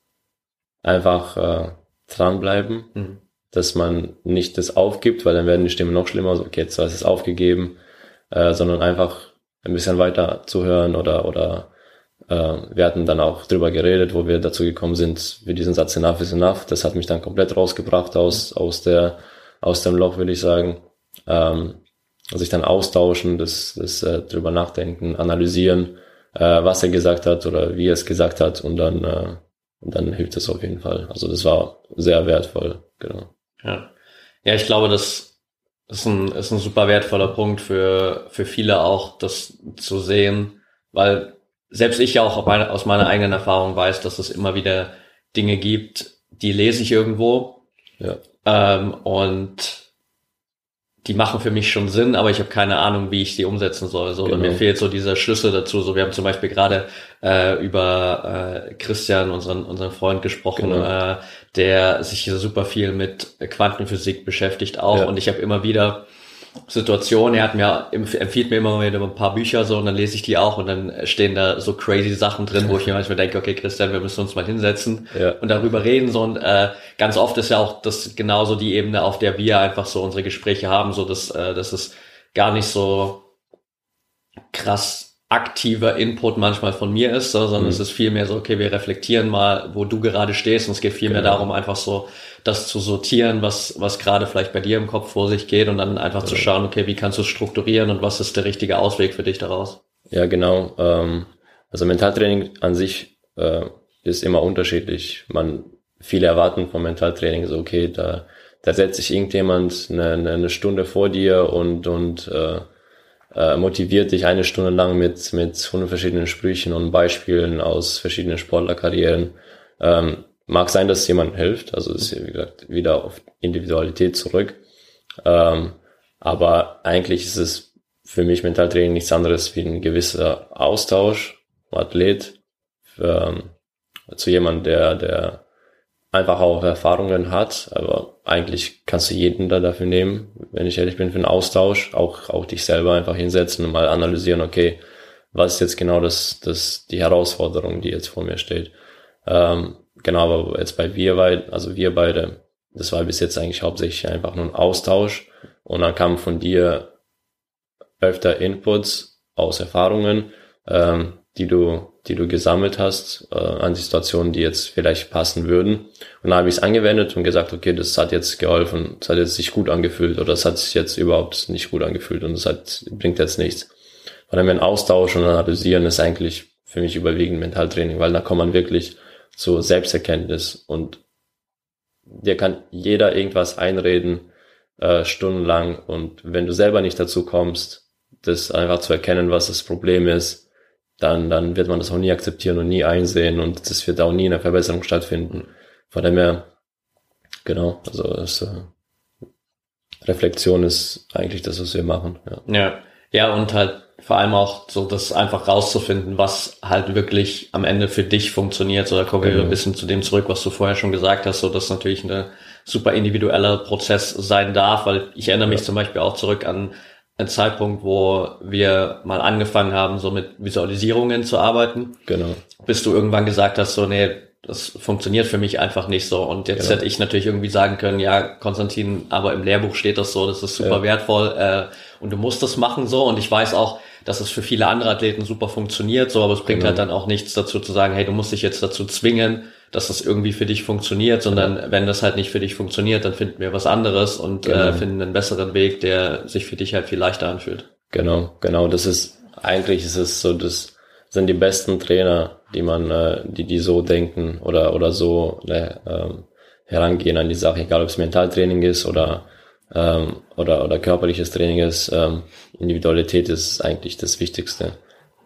einfach äh, dranbleiben, mhm. Dass man nicht das aufgibt, weil dann werden die Stimmen noch schlimmer, so, okay, jetzt ist es aufgegeben, äh, sondern einfach ein bisschen weiter zuhören oder, oder äh, wir hatten dann auch drüber geredet, wo wir dazu gekommen sind, wie diesen Satz enough is enough, das hat mich dann komplett rausgebracht aus, aus der, aus dem Loch, würde ich sagen. Ähm, sich dann austauschen, das, das äh, drüber nachdenken, analysieren äh, was er gesagt hat oder wie er es gesagt hat und dann, äh, und dann hilft es auf jeden Fall. Also das war sehr wertvoll, genau. Ja, ja ich glaube, das ist ein, ist ein super wertvoller Punkt für, für viele auch, das zu sehen, weil selbst ich ja auch aus meiner eigenen Erfahrung weiß, dass es immer wieder Dinge gibt, die lese ich irgendwo ja. ähm, und die machen für mich schon Sinn, aber ich habe keine Ahnung, wie ich die umsetzen soll. So, genau. mir fehlt so dieser Schlüssel dazu. So, wir haben zum Beispiel gerade äh, über äh, Christian, unseren unseren Freund, gesprochen, genau. äh, der sich hier super viel mit Quantenphysik beschäftigt auch. Ja. Und ich habe immer wieder Situation. Er hat mir empfiehlt mir immer wieder ein paar Bücher so und dann lese ich die auch und dann stehen da so crazy Sachen drin, wo ich mir manchmal denke, okay, Christian, wir müssen uns mal hinsetzen ja. und darüber reden so und äh, ganz oft ist ja auch das genauso die Ebene, auf der wir einfach so unsere Gespräche haben, so dass äh, dass es gar nicht so krass aktiver Input manchmal von mir ist, so, sondern mhm. es ist vielmehr so, okay, wir reflektieren mal, wo du gerade stehst und es geht vielmehr genau. darum, einfach so das zu sortieren, was, was gerade vielleicht bei dir im Kopf vor sich geht und dann einfach ja. zu schauen, okay, wie kannst du es strukturieren und was ist der richtige Ausweg für dich daraus? Ja, genau. Ähm, also Mentaltraining an sich äh, ist immer unterschiedlich. Man, viele erwarten vom Mentaltraining so, okay, da, da setzt sich irgendjemand eine, eine Stunde vor dir und, und äh, äh, motiviert dich eine Stunde lang mit, mit hundert verschiedenen Sprüchen und Beispielen aus verschiedenen Sportlerkarrieren. Ähm, mag sein, dass jemand hilft, also ist wie gesagt wieder auf Individualität zurück. Ähm, aber eigentlich ist es für mich Mentaltraining nichts anderes wie ein gewisser Austausch, Athlet, ähm, zu jemand, der, der einfach auch Erfahrungen hat, aber eigentlich kannst du jeden da dafür nehmen, wenn ich ehrlich bin, für einen Austausch, auch, auch dich selber einfach hinsetzen und mal analysieren, okay, was ist jetzt genau das, das, die Herausforderung, die jetzt vor mir steht. Ähm, genau, aber jetzt bei wir beide, also wir beide, das war bis jetzt eigentlich hauptsächlich einfach nur ein Austausch und dann kam von dir öfter Inputs aus Erfahrungen, ähm, die du, die du gesammelt hast äh, an Situationen, die jetzt vielleicht passen würden. Und dann habe ich es angewendet und gesagt, okay, das hat jetzt geholfen, das hat jetzt sich gut angefühlt oder das hat sich jetzt überhaupt nicht gut angefühlt und das hat, bringt jetzt nichts. Von dem ein Austausch und Analysieren ist eigentlich für mich überwiegend Mentaltraining, weil da kommt man wirklich zu Selbsterkenntnis und dir kann jeder irgendwas einreden, äh, stundenlang und wenn du selber nicht dazu kommst, das einfach zu erkennen, was das Problem ist, dann, dann wird man das auch nie akzeptieren und nie einsehen und das wird auch nie eine Verbesserung stattfinden. Von dem her, genau, also das, äh, Reflexion ist eigentlich das, was wir machen. Ja, ja, ja und halt vor allem auch so das einfach rauszufinden, was halt wirklich am Ende für dich funktioniert. So, da kommen genau. wir ein bisschen zu dem zurück, was du vorher schon gesagt hast, so dass natürlich eine super individueller Prozess sein darf, weil ich erinnere mich ja. zum Beispiel auch zurück an einen Zeitpunkt, wo wir mal angefangen haben, so mit Visualisierungen zu arbeiten. Genau. Bis du irgendwann gesagt hast, so, nee, das funktioniert für mich einfach nicht so. Und jetzt genau. hätte ich natürlich irgendwie sagen können, ja, Konstantin, aber im Lehrbuch steht das so, das ist super ja. wertvoll äh, und du musst das machen so. Und ich weiß auch, dass es für viele andere Athleten super funktioniert, so, aber es bringt genau. halt dann auch nichts dazu zu sagen, hey, du musst dich jetzt dazu zwingen, dass das irgendwie für dich funktioniert, sondern wenn das halt nicht für dich funktioniert, dann finden wir was anderes und äh, genau. äh, finden einen besseren Weg, der sich für dich halt viel leichter anfühlt. Genau, genau. Das ist eigentlich ist es so, das sind die besten Trainer, die man, äh, die die so denken oder oder so ne, ähm, herangehen an die Sache, egal ob es Mentaltraining ist oder ähm, oder oder körperliches Training ist. Ähm, Individualität ist eigentlich das Wichtigste.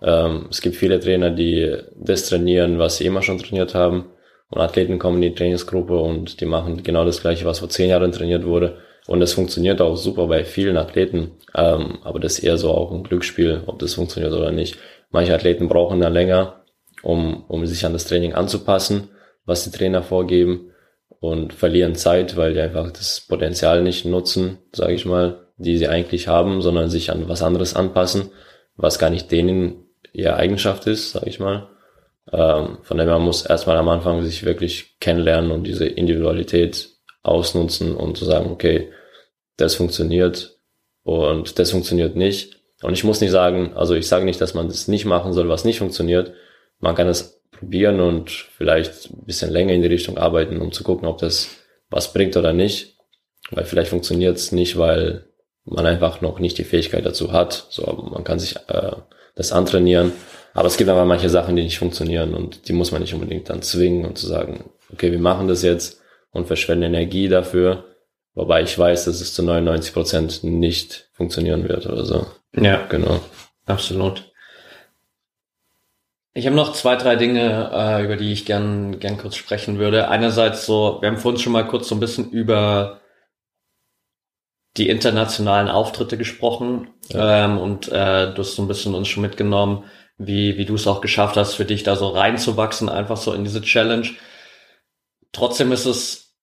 Ähm, es gibt viele Trainer, die das trainieren, was sie immer schon trainiert haben und Athleten kommen in die Trainingsgruppe und die machen genau das gleiche, was vor zehn Jahren trainiert wurde. Und das funktioniert auch super bei vielen Athleten. Ähm, aber das ist eher so auch ein Glücksspiel, ob das funktioniert oder nicht. Manche Athleten brauchen dann länger, um, um sich an das Training anzupassen, was die Trainer vorgeben und verlieren Zeit, weil die einfach das Potenzial nicht nutzen, sage ich mal, die sie eigentlich haben, sondern sich an was anderes anpassen, was gar nicht denen ihre Eigenschaft ist, sage ich mal. Ähm, von dem man muss erstmal am Anfang sich wirklich kennenlernen und diese Individualität ausnutzen und zu sagen, okay, das funktioniert und das funktioniert nicht. Und ich muss nicht sagen, also ich sage nicht, dass man das nicht machen soll, was nicht funktioniert. Man kann es probieren und vielleicht ein bisschen länger in die Richtung arbeiten, um zu gucken, ob das was bringt oder nicht. Weil vielleicht funktioniert es nicht, weil man einfach noch nicht die Fähigkeit dazu hat. So, man kann sich äh, das antrainieren. Aber es gibt aber manche Sachen, die nicht funktionieren und die muss man nicht unbedingt dann zwingen und zu sagen, okay, wir machen das jetzt und verschwenden Energie dafür, wobei ich weiß, dass es zu 99 Prozent nicht funktionieren wird oder so. Ja, genau. Absolut. Ich habe noch zwei, drei Dinge, äh, über die ich gern, gern kurz sprechen würde. Einerseits so, wir haben vorhin schon mal kurz so ein bisschen über die internationalen Auftritte gesprochen ja. ähm, und äh, du hast so ein bisschen uns schon mitgenommen, wie, wie du es auch geschafft hast, für dich da so reinzuwachsen, einfach so in diese Challenge. Trotzdem ist es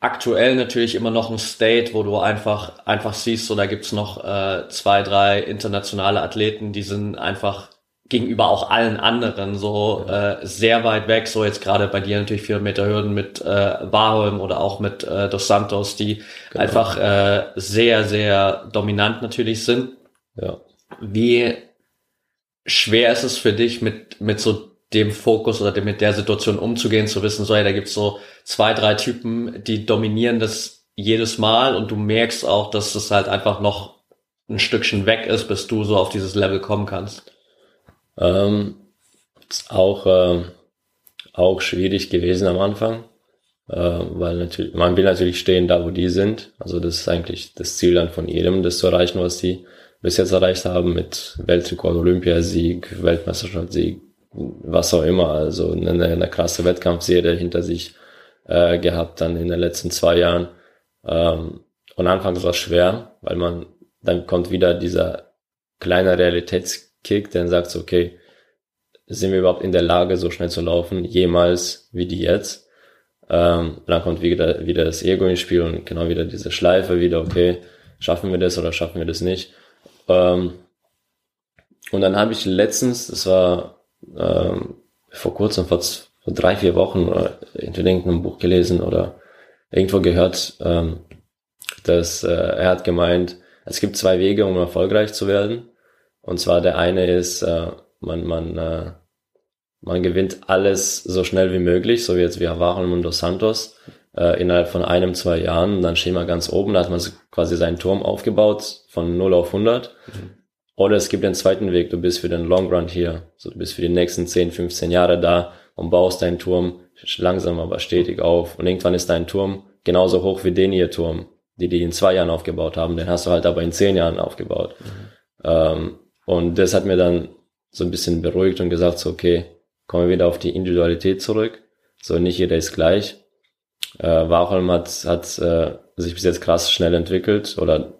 aktuell natürlich immer noch ein State, wo du einfach, einfach siehst, so da gibt's noch äh, zwei, drei internationale Athleten, die sind einfach gegenüber auch allen anderen so äh, sehr weit weg. So jetzt gerade bei dir natürlich 400 Meter Hürden mit äh, Warholm oder auch mit äh, Dos Santos, die genau. einfach äh, sehr, sehr dominant natürlich sind. Ja. Wie schwer ist es für dich, mit, mit so dem Fokus oder mit der Situation umzugehen, zu wissen, so, hey, da gibt's so zwei, drei Typen, die dominieren das jedes Mal und du merkst auch, dass es halt einfach noch ein Stückchen weg ist, bis du so auf dieses Level kommen kannst. Ähm, ist auch, äh, auch schwierig gewesen am Anfang, äh, weil natürlich, man will natürlich stehen da, wo die sind. Also das ist eigentlich das Ziel dann von jedem, das zu erreichen, was die bis jetzt erreicht haben mit Weltrekord, Olympiasieg, Weltmeisterschaftssieg, was auch immer. Also eine, eine krasse Wettkampfserie hinter sich äh, gehabt dann in den letzten zwei Jahren. Ähm, und anfangs war es schwer, weil man, dann kommt wieder dieser kleine Realitätskick, der sagt so, okay, sind wir überhaupt in der Lage, so schnell zu laufen, jemals wie die jetzt? Ähm, dann kommt wieder, wieder das Ego ins Spiel und genau wieder diese Schleife wieder, okay, schaffen wir das oder schaffen wir das nicht? Ähm, und dann habe ich letztens, das war ähm, vor kurzem, vor, vor drei, vier Wochen, oder in irgendeinem Buch gelesen oder irgendwo gehört, ähm, dass äh, er hat gemeint, es gibt zwei Wege, um erfolgreich zu werden. Und zwar der eine ist, äh, man, man, äh, man gewinnt alles so schnell wie möglich, so wie jetzt wie Havarem und Dos Santos äh, innerhalb von einem, zwei Jahren. Dann stehen wir ganz oben, da hat man quasi seinen Turm aufgebaut von 0 auf 100. Mhm. Oder es gibt den zweiten Weg, du bist für den Long Run hier. So, du bist für die nächsten 10, 15 Jahre da und baust deinen Turm langsam aber stetig auf. Und irgendwann ist dein Turm genauso hoch wie den ihr Turm, die die in zwei Jahren aufgebaut haben. Den hast du halt aber in zehn Jahren aufgebaut. Mhm. Ähm, und das hat mir dann so ein bisschen beruhigt und gesagt, so, okay, kommen wir wieder auf die Individualität zurück. So, nicht jeder ist gleich. Äh, Wacholm hat, hat äh, sich bis jetzt krass schnell entwickelt oder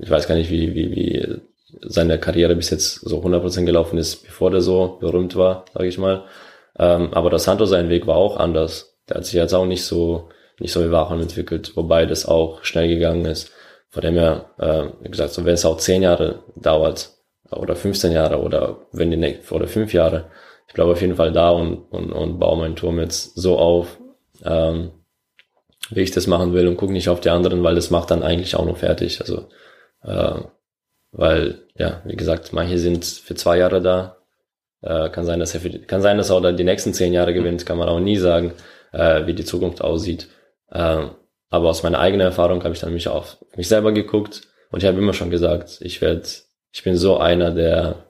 ich weiß gar nicht, wie, wie, wie seine Karriere bis jetzt so 100% gelaufen ist, bevor der so berühmt war, sage ich mal. Ähm, aber Dos Santos, sein Weg war auch anders. Der hat sich jetzt auch nicht so, nicht so wie Wachmann entwickelt, wobei das auch schnell gegangen ist. Von dem her, äh, wie gesagt, so wenn es auch zehn Jahre dauert, oder 15 Jahre, oder wenn die, oder fünf Jahre, ich bleibe auf jeden Fall da und, und, und baue meinen Turm jetzt so auf, ähm, wie ich das machen will und gucke nicht auf die anderen, weil das macht dann eigentlich auch noch fertig. Also äh, weil, ja, wie gesagt, manche sind für zwei Jahre da. Äh, kann sein, dass er für, kann sein, dass er auch dann die nächsten zehn Jahre gewinnt, kann man auch nie sagen, äh, wie die Zukunft aussieht. Äh, aber aus meiner eigenen Erfahrung habe ich dann mich auf mich selber geguckt und ich habe immer schon gesagt, ich werde, ich bin so einer, der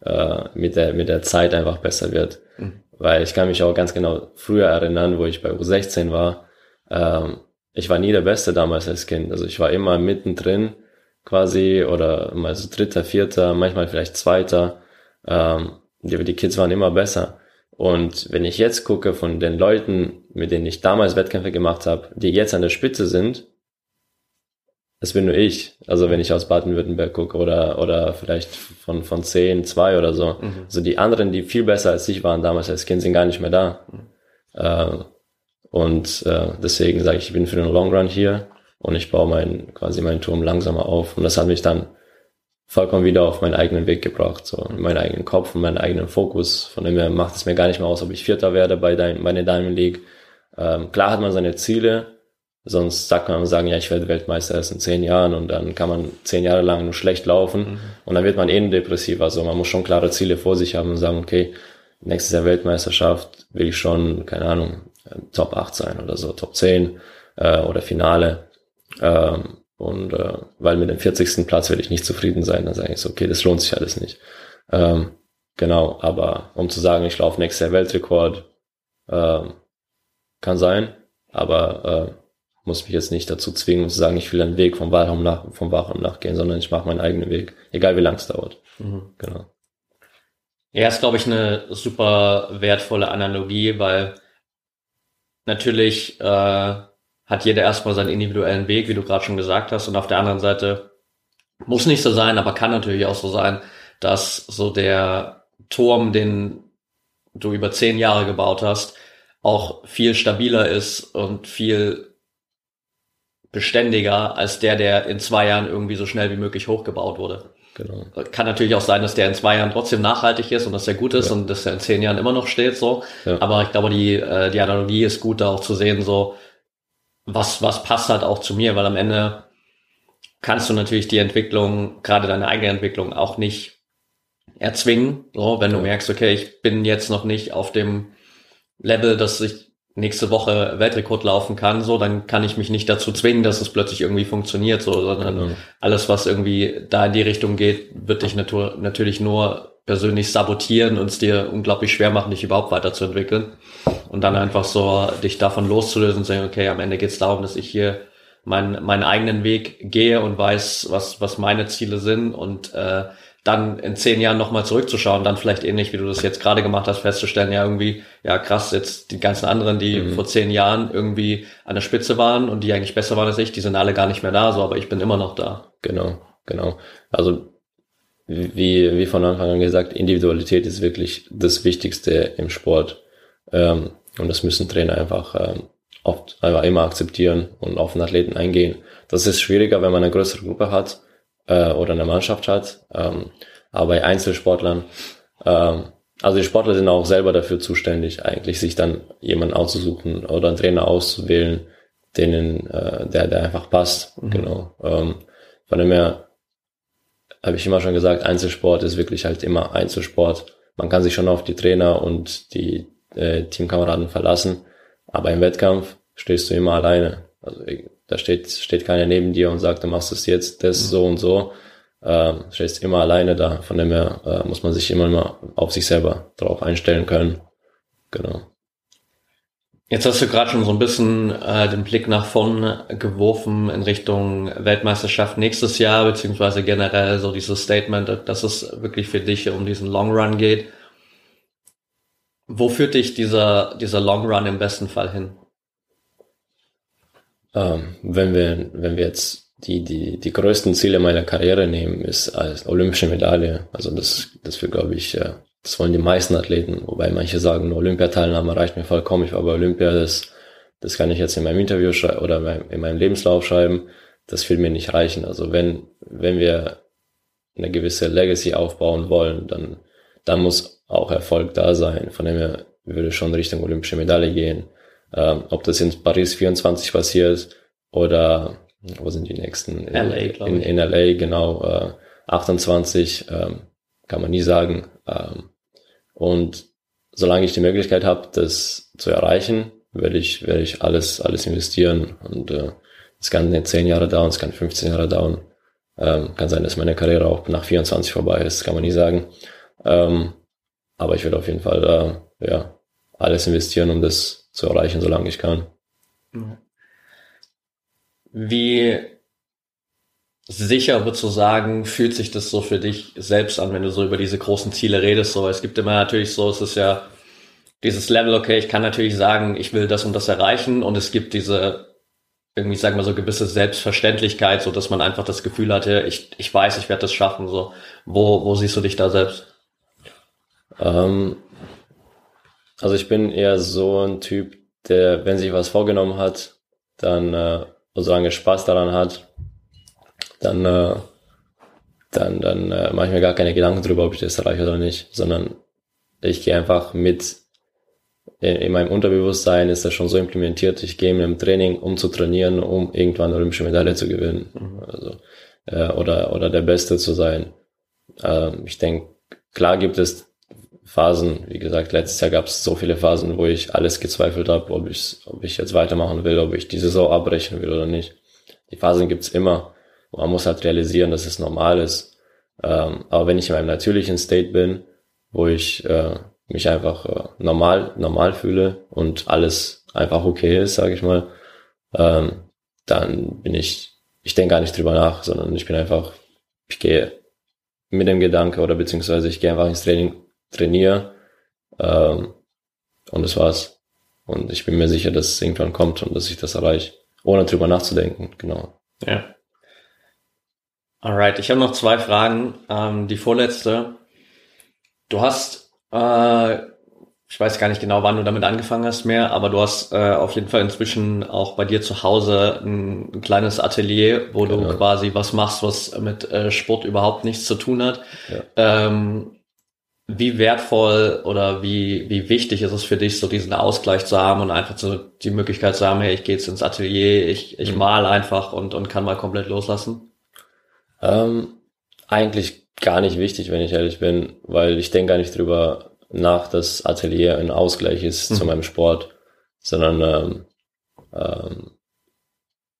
äh, mit der mit der Zeit einfach besser wird, mhm. Weil ich kann mich auch ganz genau früher erinnern, wo ich bei U16 war. Ähm, ich war nie der Beste damals als Kind, also ich war immer mittendrin quasi oder mal so dritter, vierter, manchmal vielleicht zweiter. Ähm, die, die Kids waren immer besser. Und wenn ich jetzt gucke von den Leuten, mit denen ich damals Wettkämpfe gemacht habe, die jetzt an der Spitze sind, das bin nur ich. Also wenn ich aus Baden-Württemberg gucke oder, oder vielleicht von, von 10, 2 oder so. Mhm. Also die anderen, die viel besser als ich waren damals als Kind, sind gar nicht mehr da. Mhm. Äh, und äh, deswegen sage ich, ich bin für den Long Run hier und ich baue meinen, quasi meinen Turm langsamer auf. Und das hat mich dann vollkommen wieder auf meinen eigenen Weg gebracht, so in meinen eigenen Kopf und meinen eigenen Fokus. Von dem her macht es mir gar nicht mehr aus, ob ich Vierter werde bei, dein, bei der Diamond League. Ähm, klar hat man seine Ziele, sonst sagt man sagen, ja, ich werde Weltmeister erst in zehn Jahren und dann kann man zehn Jahre lang nur schlecht laufen mhm. und dann wird man eh depressiv. Also man muss schon klare Ziele vor sich haben und sagen, okay, nächstes Jahr Weltmeisterschaft will ich schon, keine Ahnung, Top 8 sein oder so, Top 10 äh, oder Finale. Ähm, und äh, weil mit dem 40. Platz werde ich nicht zufrieden sein, dann sage ich so, okay, das lohnt sich alles nicht. Ähm, genau, aber um zu sagen, ich laufe nächstes Jahr Weltrekord, äh, kann sein, aber äh, muss mich jetzt nicht dazu zwingen zu sagen, ich will einen Weg vom Wahlraum nach, vom Wahlraum nachgehen, sondern ich mache meinen eigenen Weg, egal wie lang es dauert. Mhm. Genau. Ja, ist, glaube ich, eine super wertvolle Analogie, weil natürlich äh, hat jeder erstmal seinen individuellen Weg, wie du gerade schon gesagt hast. Und auf der anderen Seite muss nicht so sein, aber kann natürlich auch so sein, dass so der Turm, den du über zehn Jahre gebaut hast, auch viel stabiler ist und viel beständiger als der, der in zwei Jahren irgendwie so schnell wie möglich hochgebaut wurde. Genau. Kann natürlich auch sein, dass der in zwei Jahren trotzdem nachhaltig ist und dass der gut ist ja. und dass er in zehn Jahren immer noch steht, so. Ja. Aber ich glaube, die, äh, die Analogie ist gut, da auch zu sehen, so, was, was passt halt auch zu mir, weil am Ende kannst du natürlich die Entwicklung, gerade deine eigene Entwicklung auch nicht erzwingen. So, wenn du merkst, okay, ich bin jetzt noch nicht auf dem Level, dass ich nächste Woche Weltrekord laufen kann, so, dann kann ich mich nicht dazu zwingen, dass es plötzlich irgendwie funktioniert, so, sondern genau. alles, was irgendwie da in die Richtung geht, wird dich natur natürlich nur persönlich sabotieren und es dir unglaublich schwer machen, dich überhaupt weiterzuentwickeln. Und dann einfach so dich davon loszulösen und sagen, okay, am Ende geht es darum, dass ich hier meinen, meinen eigenen Weg gehe und weiß, was, was meine Ziele sind und äh, dann in zehn Jahren nochmal zurückzuschauen, dann vielleicht ähnlich, wie du das jetzt gerade gemacht hast, festzustellen, ja, irgendwie, ja krass, jetzt die ganzen anderen, die mhm. vor zehn Jahren irgendwie an der Spitze waren und die eigentlich besser waren als ich, die sind alle gar nicht mehr da, so, aber ich bin immer noch da. Genau, genau. Also wie, wie von Anfang an gesagt, Individualität ist wirklich das Wichtigste im Sport. Ähm, und das müssen Trainer einfach ähm, oft einfach immer akzeptieren und auf den Athleten eingehen. Das ist schwieriger, wenn man eine größere Gruppe hat äh, oder eine Mannschaft hat. Ähm, aber bei Einzelsportlern, ähm, also die Sportler sind auch selber dafür zuständig, eigentlich sich dann jemanden auszusuchen oder einen Trainer auszuwählen, denen, äh, der, der einfach passt. Mhm. Genau. Ähm, von dem her habe ich immer schon gesagt, Einzelsport ist wirklich halt immer Einzelsport. Man kann sich schon auf die Trainer und die äh, Teamkameraden verlassen, aber im Wettkampf stehst du immer alleine. Also da steht, steht keiner neben dir und sagt, du machst es jetzt, das mhm. so und so. Ähm, stehst immer alleine da. Von dem her äh, muss man sich immer mal auf sich selber drauf einstellen können. Genau. Jetzt hast du gerade schon so ein bisschen äh, den Blick nach vorn geworfen in Richtung Weltmeisterschaft nächstes Jahr, beziehungsweise generell so dieses Statement, dass es wirklich für dich um diesen Long Run geht. Wo führt dich dieser, dieser Long Run im besten Fall hin? Ähm, wenn wir, wenn wir jetzt die, die, die größten Ziele meiner Karriere nehmen, ist als olympische Medaille. Also das, das will, glaube ich, ja, das wollen die meisten Athleten, wobei manche sagen, eine Olympiateilnahme reicht mir vollkommen. Ich war bei Olympia, das, das kann ich jetzt in meinem Interview schreiben oder in meinem Lebenslauf schreiben. Das will mir nicht reichen. Also wenn, wenn wir eine gewisse Legacy aufbauen wollen, dann, dann muss auch Erfolg da sein. Von dem her würde schon Richtung olympische Medaille gehen. Ähm, ob das in Paris 24 passiert oder wo sind die nächsten? LA, in, in, LA, genau, äh, 28, ähm, kann man nie sagen. Ähm, und solange ich die Möglichkeit habe, das zu erreichen, werde ich, werde ich alles, alles investieren. Und äh, es kann nicht 10 Jahre dauern, es kann 15 Jahre dauern. Ähm, kann sein, dass meine Karriere auch nach 24 vorbei ist, kann man nie sagen. Ähm, aber ich werde auf jeden Fall äh, ja, alles investieren, um das zu erreichen, solange ich kann. Wie sicher würdest du sagen, fühlt sich das so für dich selbst an, wenn du so über diese großen Ziele redest? So, es gibt immer natürlich so, es ist ja dieses Level, okay, ich kann natürlich sagen, ich will das und das erreichen und es gibt diese irgendwie, sagen wir so, gewisse Selbstverständlichkeit, so dass man einfach das Gefühl hatte, ich, ich weiß, ich werde das schaffen, so. Wo, wo siehst du dich da selbst? Ähm, also ich bin eher so ein Typ, der, wenn sich was vorgenommen hat, dann, äh, solange Spaß daran hat, dann, äh, dann, dann äh, mache ich mir gar keine Gedanken drüber, ob ich das erreiche oder nicht, sondern ich gehe einfach mit in, in meinem Unterbewusstsein ist das schon so implementiert, ich gehe mit dem Training, um zu trainieren, um irgendwann eine olympische Medaille zu gewinnen. Mhm. Also, äh, oder, oder der Beste zu sein. Ähm, ich denke, klar gibt es Phasen, wie gesagt, letztes Jahr gab es so viele Phasen, wo ich alles gezweifelt habe, ob ich, ob ich jetzt weitermachen will, ob ich die Saison abbrechen will oder nicht. Die Phasen gibt's immer. Man muss halt realisieren, dass es normal ist. Ähm, aber wenn ich in meinem natürlichen State bin, wo ich äh, mich einfach äh, normal, normal fühle und alles einfach okay ist, sage ich mal, ähm, dann bin ich, ich denke gar nicht drüber nach, sondern ich bin einfach, ich gehe mit dem Gedanke oder beziehungsweise ich gehe einfach ins Training, trainiere ähm, und das war's. Und ich bin mir sicher, dass es irgendwann kommt und dass ich das erreiche, ohne drüber nachzudenken, genau. Ja. Alright, ich habe noch zwei Fragen. Ähm, die vorletzte. Du hast äh, ich weiß gar nicht genau, wann du damit angefangen hast mehr, aber du hast äh, auf jeden Fall inzwischen auch bei dir zu Hause ein, ein kleines Atelier, wo genau. du quasi was machst, was mit äh, Sport überhaupt nichts zu tun hat. Ja. Ähm, wie wertvoll oder wie, wie wichtig ist es für dich, so diesen Ausgleich zu haben und einfach so die Möglichkeit zu haben, hey, ich gehe jetzt ins Atelier, ich, ich mhm. mal einfach und, und kann mal komplett loslassen? Ähm, eigentlich gar nicht wichtig, wenn ich ehrlich bin, weil ich denke gar nicht drüber nach, dass Atelier ein Ausgleich ist mhm. zu meinem Sport, sondern ähm, ähm,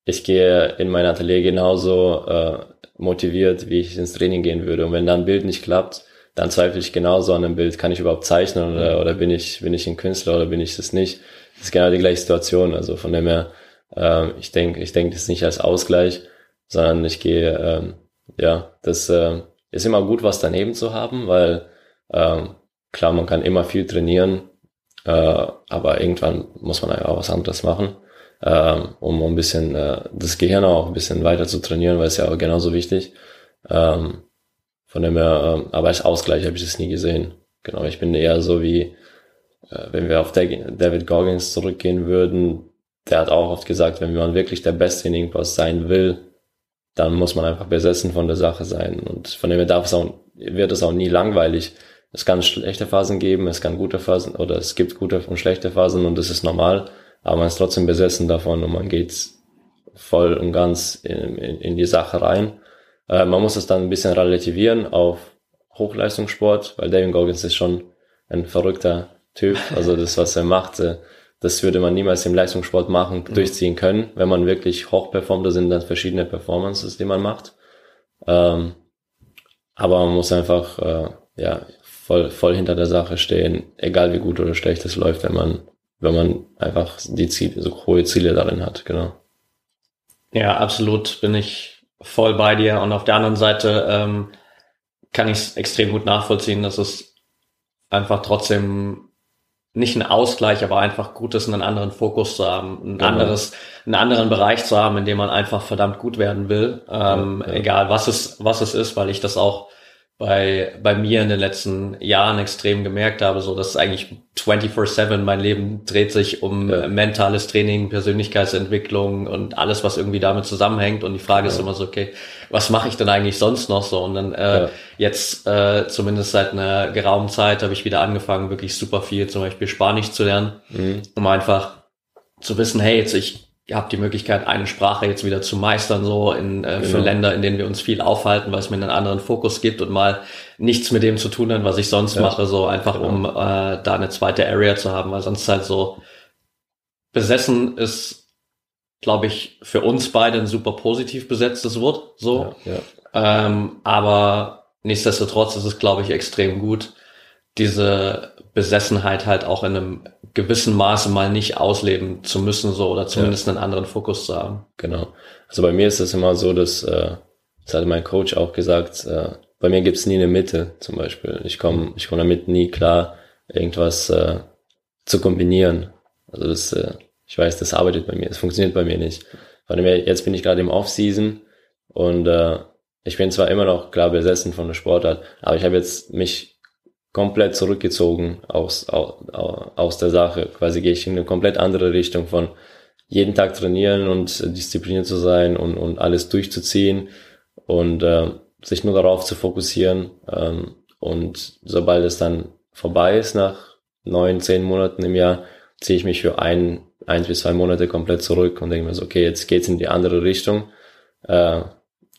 ich gehe in mein Atelier genauso äh, motiviert, wie ich ins Training gehen würde. Und wenn dann ein Bild nicht klappt, dann zweifle ich genauso an dem Bild. Kann ich überhaupt zeichnen oder, mhm. oder bin ich bin ich ein Künstler oder bin ich das nicht? Das ist genau die gleiche Situation. Also von dem her, äh, ich denke, ich denke das nicht als Ausgleich, sondern ich gehe, ähm, ja, das äh, ist immer gut, was daneben zu haben, weil ähm, klar, man kann immer viel trainieren, äh, aber irgendwann muss man auch was anderes machen, äh, um ein bisschen äh, das Gehirn auch ein bisschen weiter zu trainieren, weil es ja auch genauso wichtig. Ähm, von dem her, äh, aber als Ausgleich habe ich das nie gesehen. Genau, ich bin eher so wie, äh, wenn wir auf David Goggins zurückgehen würden, der hat auch oft gesagt, wenn man wirklich der Beste in irgendwas sein will, dann muss man einfach besessen von der Sache sein. Und von dem her darf es auch, wird es auch nie langweilig. Es kann schlechte Phasen geben, es kann gute Phasen oder es gibt gute und schlechte Phasen und das ist normal, aber man ist trotzdem besessen davon und man geht voll und ganz in, in, in die Sache rein. Äh, man muss es dann ein bisschen relativieren auf Hochleistungssport, weil David Goggins ist schon ein verrückter Typ. Also das, was er macht, äh, das würde man niemals im Leistungssport machen, mhm. durchziehen können. Wenn man wirklich hoch performt, da sind dann verschiedene Performances, die man macht. Ähm, aber man muss einfach äh, ja voll, voll hinter der Sache stehen, egal wie gut oder schlecht es läuft, wenn man, wenn man einfach die Ziele, so hohe Ziele darin hat, genau. Ja, absolut bin ich voll bei dir. Und auf der anderen Seite ähm, kann ich es extrem gut nachvollziehen, dass es einfach trotzdem nicht ein Ausgleich, aber einfach gut ist, einen anderen Fokus zu haben, ein genau. anderes, einen anderen Bereich zu haben, in dem man einfach verdammt gut werden will, ähm, ja, ja. egal was es, was es ist, weil ich das auch bei, bei mir in den letzten Jahren extrem gemerkt habe, so dass eigentlich 24-7 mein Leben dreht sich um ja. mentales Training, Persönlichkeitsentwicklung und alles, was irgendwie damit zusammenhängt. Und die Frage ja. ist immer so, okay, was mache ich denn eigentlich sonst noch so? Und dann äh, ja. jetzt äh, zumindest seit einer geraumen Zeit habe ich wieder angefangen, wirklich super viel zum Beispiel Spanisch zu lernen, mhm. um einfach zu wissen, hey, jetzt ich ihr habt die Möglichkeit, eine Sprache jetzt wieder zu meistern, so in, äh, für genau. Länder, in denen wir uns viel aufhalten, weil es mir einen anderen Fokus gibt und mal nichts mit dem zu tun hat, was ich sonst ja. mache, so einfach genau. um äh, da eine zweite Area zu haben, weil sonst halt so besessen ist, glaube ich, für uns beide ein super positiv besetztes Wort, so. Ja, ja. Ähm, aber nichtsdestotrotz ist es, glaube ich, extrem gut, diese Besessenheit halt auch in einem gewissen Maße mal nicht ausleben zu müssen, so oder zumindest ja. einen anderen Fokus zu haben. Genau. Also bei mir ist es immer so, dass, äh, das hat mein Coach auch gesagt, äh, bei mir gibt's nie eine Mitte zum Beispiel. Ich komme ich komm damit nie klar, irgendwas äh, zu kombinieren. Also das, äh, ich weiß, das arbeitet bei mir, das funktioniert bei mir nicht. Von dem her, jetzt bin ich gerade im Off-Season und äh, ich bin zwar immer noch klar besessen von der Sportart, aber ich habe jetzt mich komplett zurückgezogen aus, aus, aus der Sache. Quasi gehe ich in eine komplett andere Richtung von jeden Tag trainieren und diszipliniert zu sein und, und alles durchzuziehen und äh, sich nur darauf zu fokussieren. Ähm, und sobald es dann vorbei ist, nach neun, zehn Monaten im Jahr, ziehe ich mich für ein, eins bis zwei Monate komplett zurück und denke mir so, okay, jetzt geht's in die andere Richtung. Äh,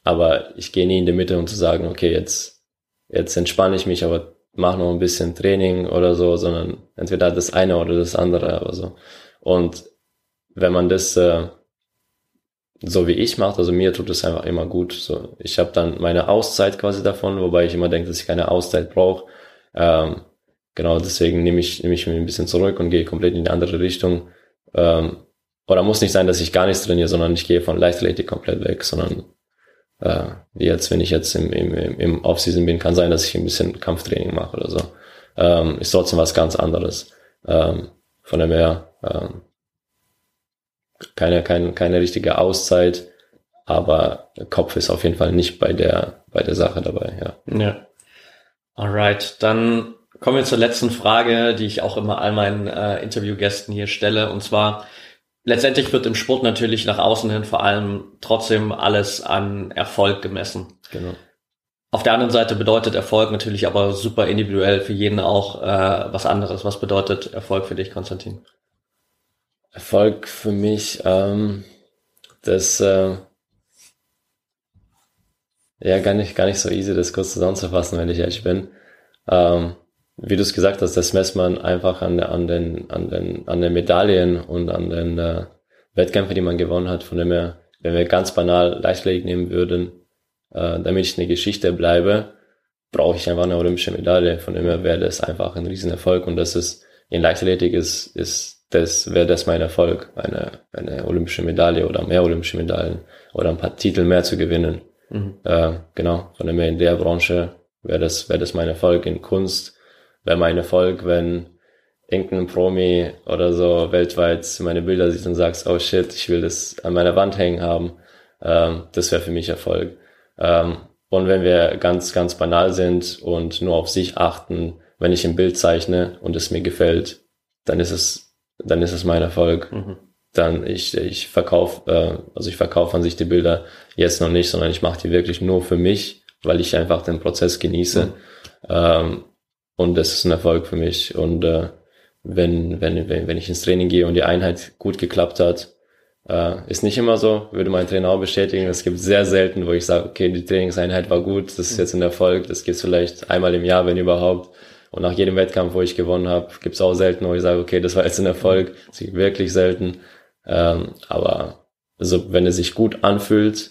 aber ich gehe nie in die Mitte, um zu sagen, okay, jetzt, jetzt entspanne ich mich, aber mach noch ein bisschen Training oder so, sondern entweder das eine oder das andere, aber so. Und wenn man das äh, so wie ich macht, also mir tut es einfach immer gut. So, ich habe dann meine Auszeit quasi davon, wobei ich immer denke, dass ich keine Auszeit brauche. Ähm, genau, deswegen nehme ich, nehme ich mich ein bisschen zurück und gehe komplett in die andere Richtung. Ähm, oder muss nicht sein, dass ich gar nichts trainiere, sondern ich gehe von Leichtathletik komplett weg, sondern äh, wie jetzt, wenn ich jetzt im, im, im Offseason bin, kann sein, dass ich ein bisschen Kampftraining mache oder so. Ähm, ist trotzdem was ganz anderes. Ähm, von dem her, ähm, keine, keine, keine richtige Auszeit, aber Kopf ist auf jeden Fall nicht bei der, bei der Sache dabei, ja. Ja. Alright, dann kommen wir zur letzten Frage, die ich auch immer all meinen äh, Interviewgästen hier stelle, und zwar, letztendlich wird im Sport natürlich nach außen hin vor allem trotzdem alles an Erfolg gemessen. Genau. Auf der anderen Seite bedeutet Erfolg natürlich aber super individuell für jeden auch äh, was anderes. Was bedeutet Erfolg für dich, Konstantin? Erfolg für mich, ähm, das äh, ja gar nicht gar nicht so easy, das kurz zusammenzufassen, wenn ich ehrlich bin. Ähm, wie du es gesagt hast, das messt man einfach an, an, den, an, den, an den Medaillen und an den äh, Wettkämpfen, die man gewonnen hat. Von dem her, wenn wir ganz banal Leichtathletik nehmen würden, äh, damit ich eine Geschichte bleibe, brauche ich einfach eine olympische Medaille. Von dem her wäre das einfach ein Riesenerfolg und das ist in Leichtathletik ist, ist das wäre das mein Erfolg, eine, eine olympische Medaille oder mehr olympische Medaillen oder ein paar Titel mehr zu gewinnen. Mhm. Äh, genau, von dem her in der Branche wäre das wäre das mein Erfolg in Kunst wäre mein Erfolg, wenn irgendein Promi oder so weltweit meine Bilder sieht und sagst, oh shit, ich will das an meiner Wand hängen haben. Ähm, das wäre für mich Erfolg. Ähm, und wenn wir ganz, ganz banal sind und nur auf sich achten, wenn ich ein Bild zeichne und es mir gefällt, dann ist es, dann ist es mein Erfolg. Mhm. Dann ich, ich verkaufe, äh, also ich verkaufe an sich die Bilder jetzt noch nicht, sondern ich mache die wirklich nur für mich, weil ich einfach den Prozess genieße. Mhm. Ähm, und das ist ein Erfolg für mich. Und äh, wenn, wenn, wenn, wenn ich ins Training gehe und die Einheit gut geklappt hat, äh, ist nicht immer so, würde mein Trainer auch bestätigen. Es gibt sehr selten, wo ich sage, okay, die Trainingseinheit war gut, das ist jetzt ein Erfolg. Das gibt vielleicht einmal im Jahr, wenn überhaupt. Und nach jedem Wettkampf, wo ich gewonnen habe, gibt es auch selten, wo ich sage, okay, das war jetzt ein Erfolg. Das gibt wirklich selten. Ähm, aber also, wenn es sich gut anfühlt,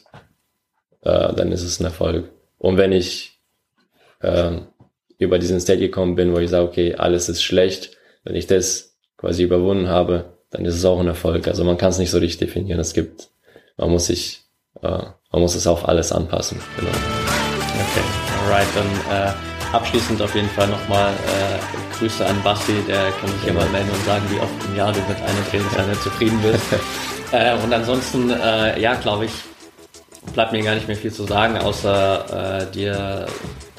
äh, dann ist es ein Erfolg. Und wenn ich ähm, über diesen State gekommen bin, wo ich sage, okay, alles ist schlecht. Wenn ich das quasi überwunden habe, dann ist es auch ein Erfolg. Also man kann es nicht so richtig definieren. Es gibt, man muss sich, äh, man muss es auf alles anpassen. Genau. Okay, alright, dann äh, abschließend auf jeden Fall nochmal äh, Grüße an Basti, der kann sich immer melden und sagen, wie oft im Jahr du mit einer Trainingseinheit zufrieden bist. äh, und ansonsten, äh, ja, glaube ich, bleibt mir gar nicht mehr viel zu sagen, außer äh, dir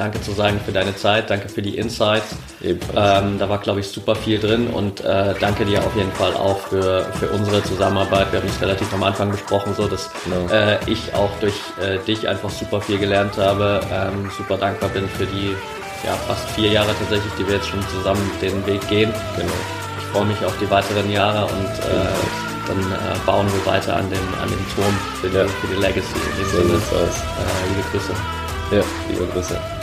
Danke zu sagen für deine Zeit, danke für die Insights. Ähm, da war, glaube ich, super viel drin und äh, danke dir auf jeden Fall auch für, für unsere Zusammenarbeit. Wir haben es relativ am Anfang besprochen, so dass genau. äh, ich auch durch äh, dich einfach super viel gelernt habe, ähm, super dankbar bin für die ja, fast vier Jahre tatsächlich, die wir jetzt schon zusammen den Weg gehen. Genau. Ich freue mich auf die weiteren Jahre und äh, dann äh, bauen wir weiter an dem, an dem Turm für die, ja. für die Legacy. In dem so Sinne, äh, liebe Grüße. Ja, liebe Grüße.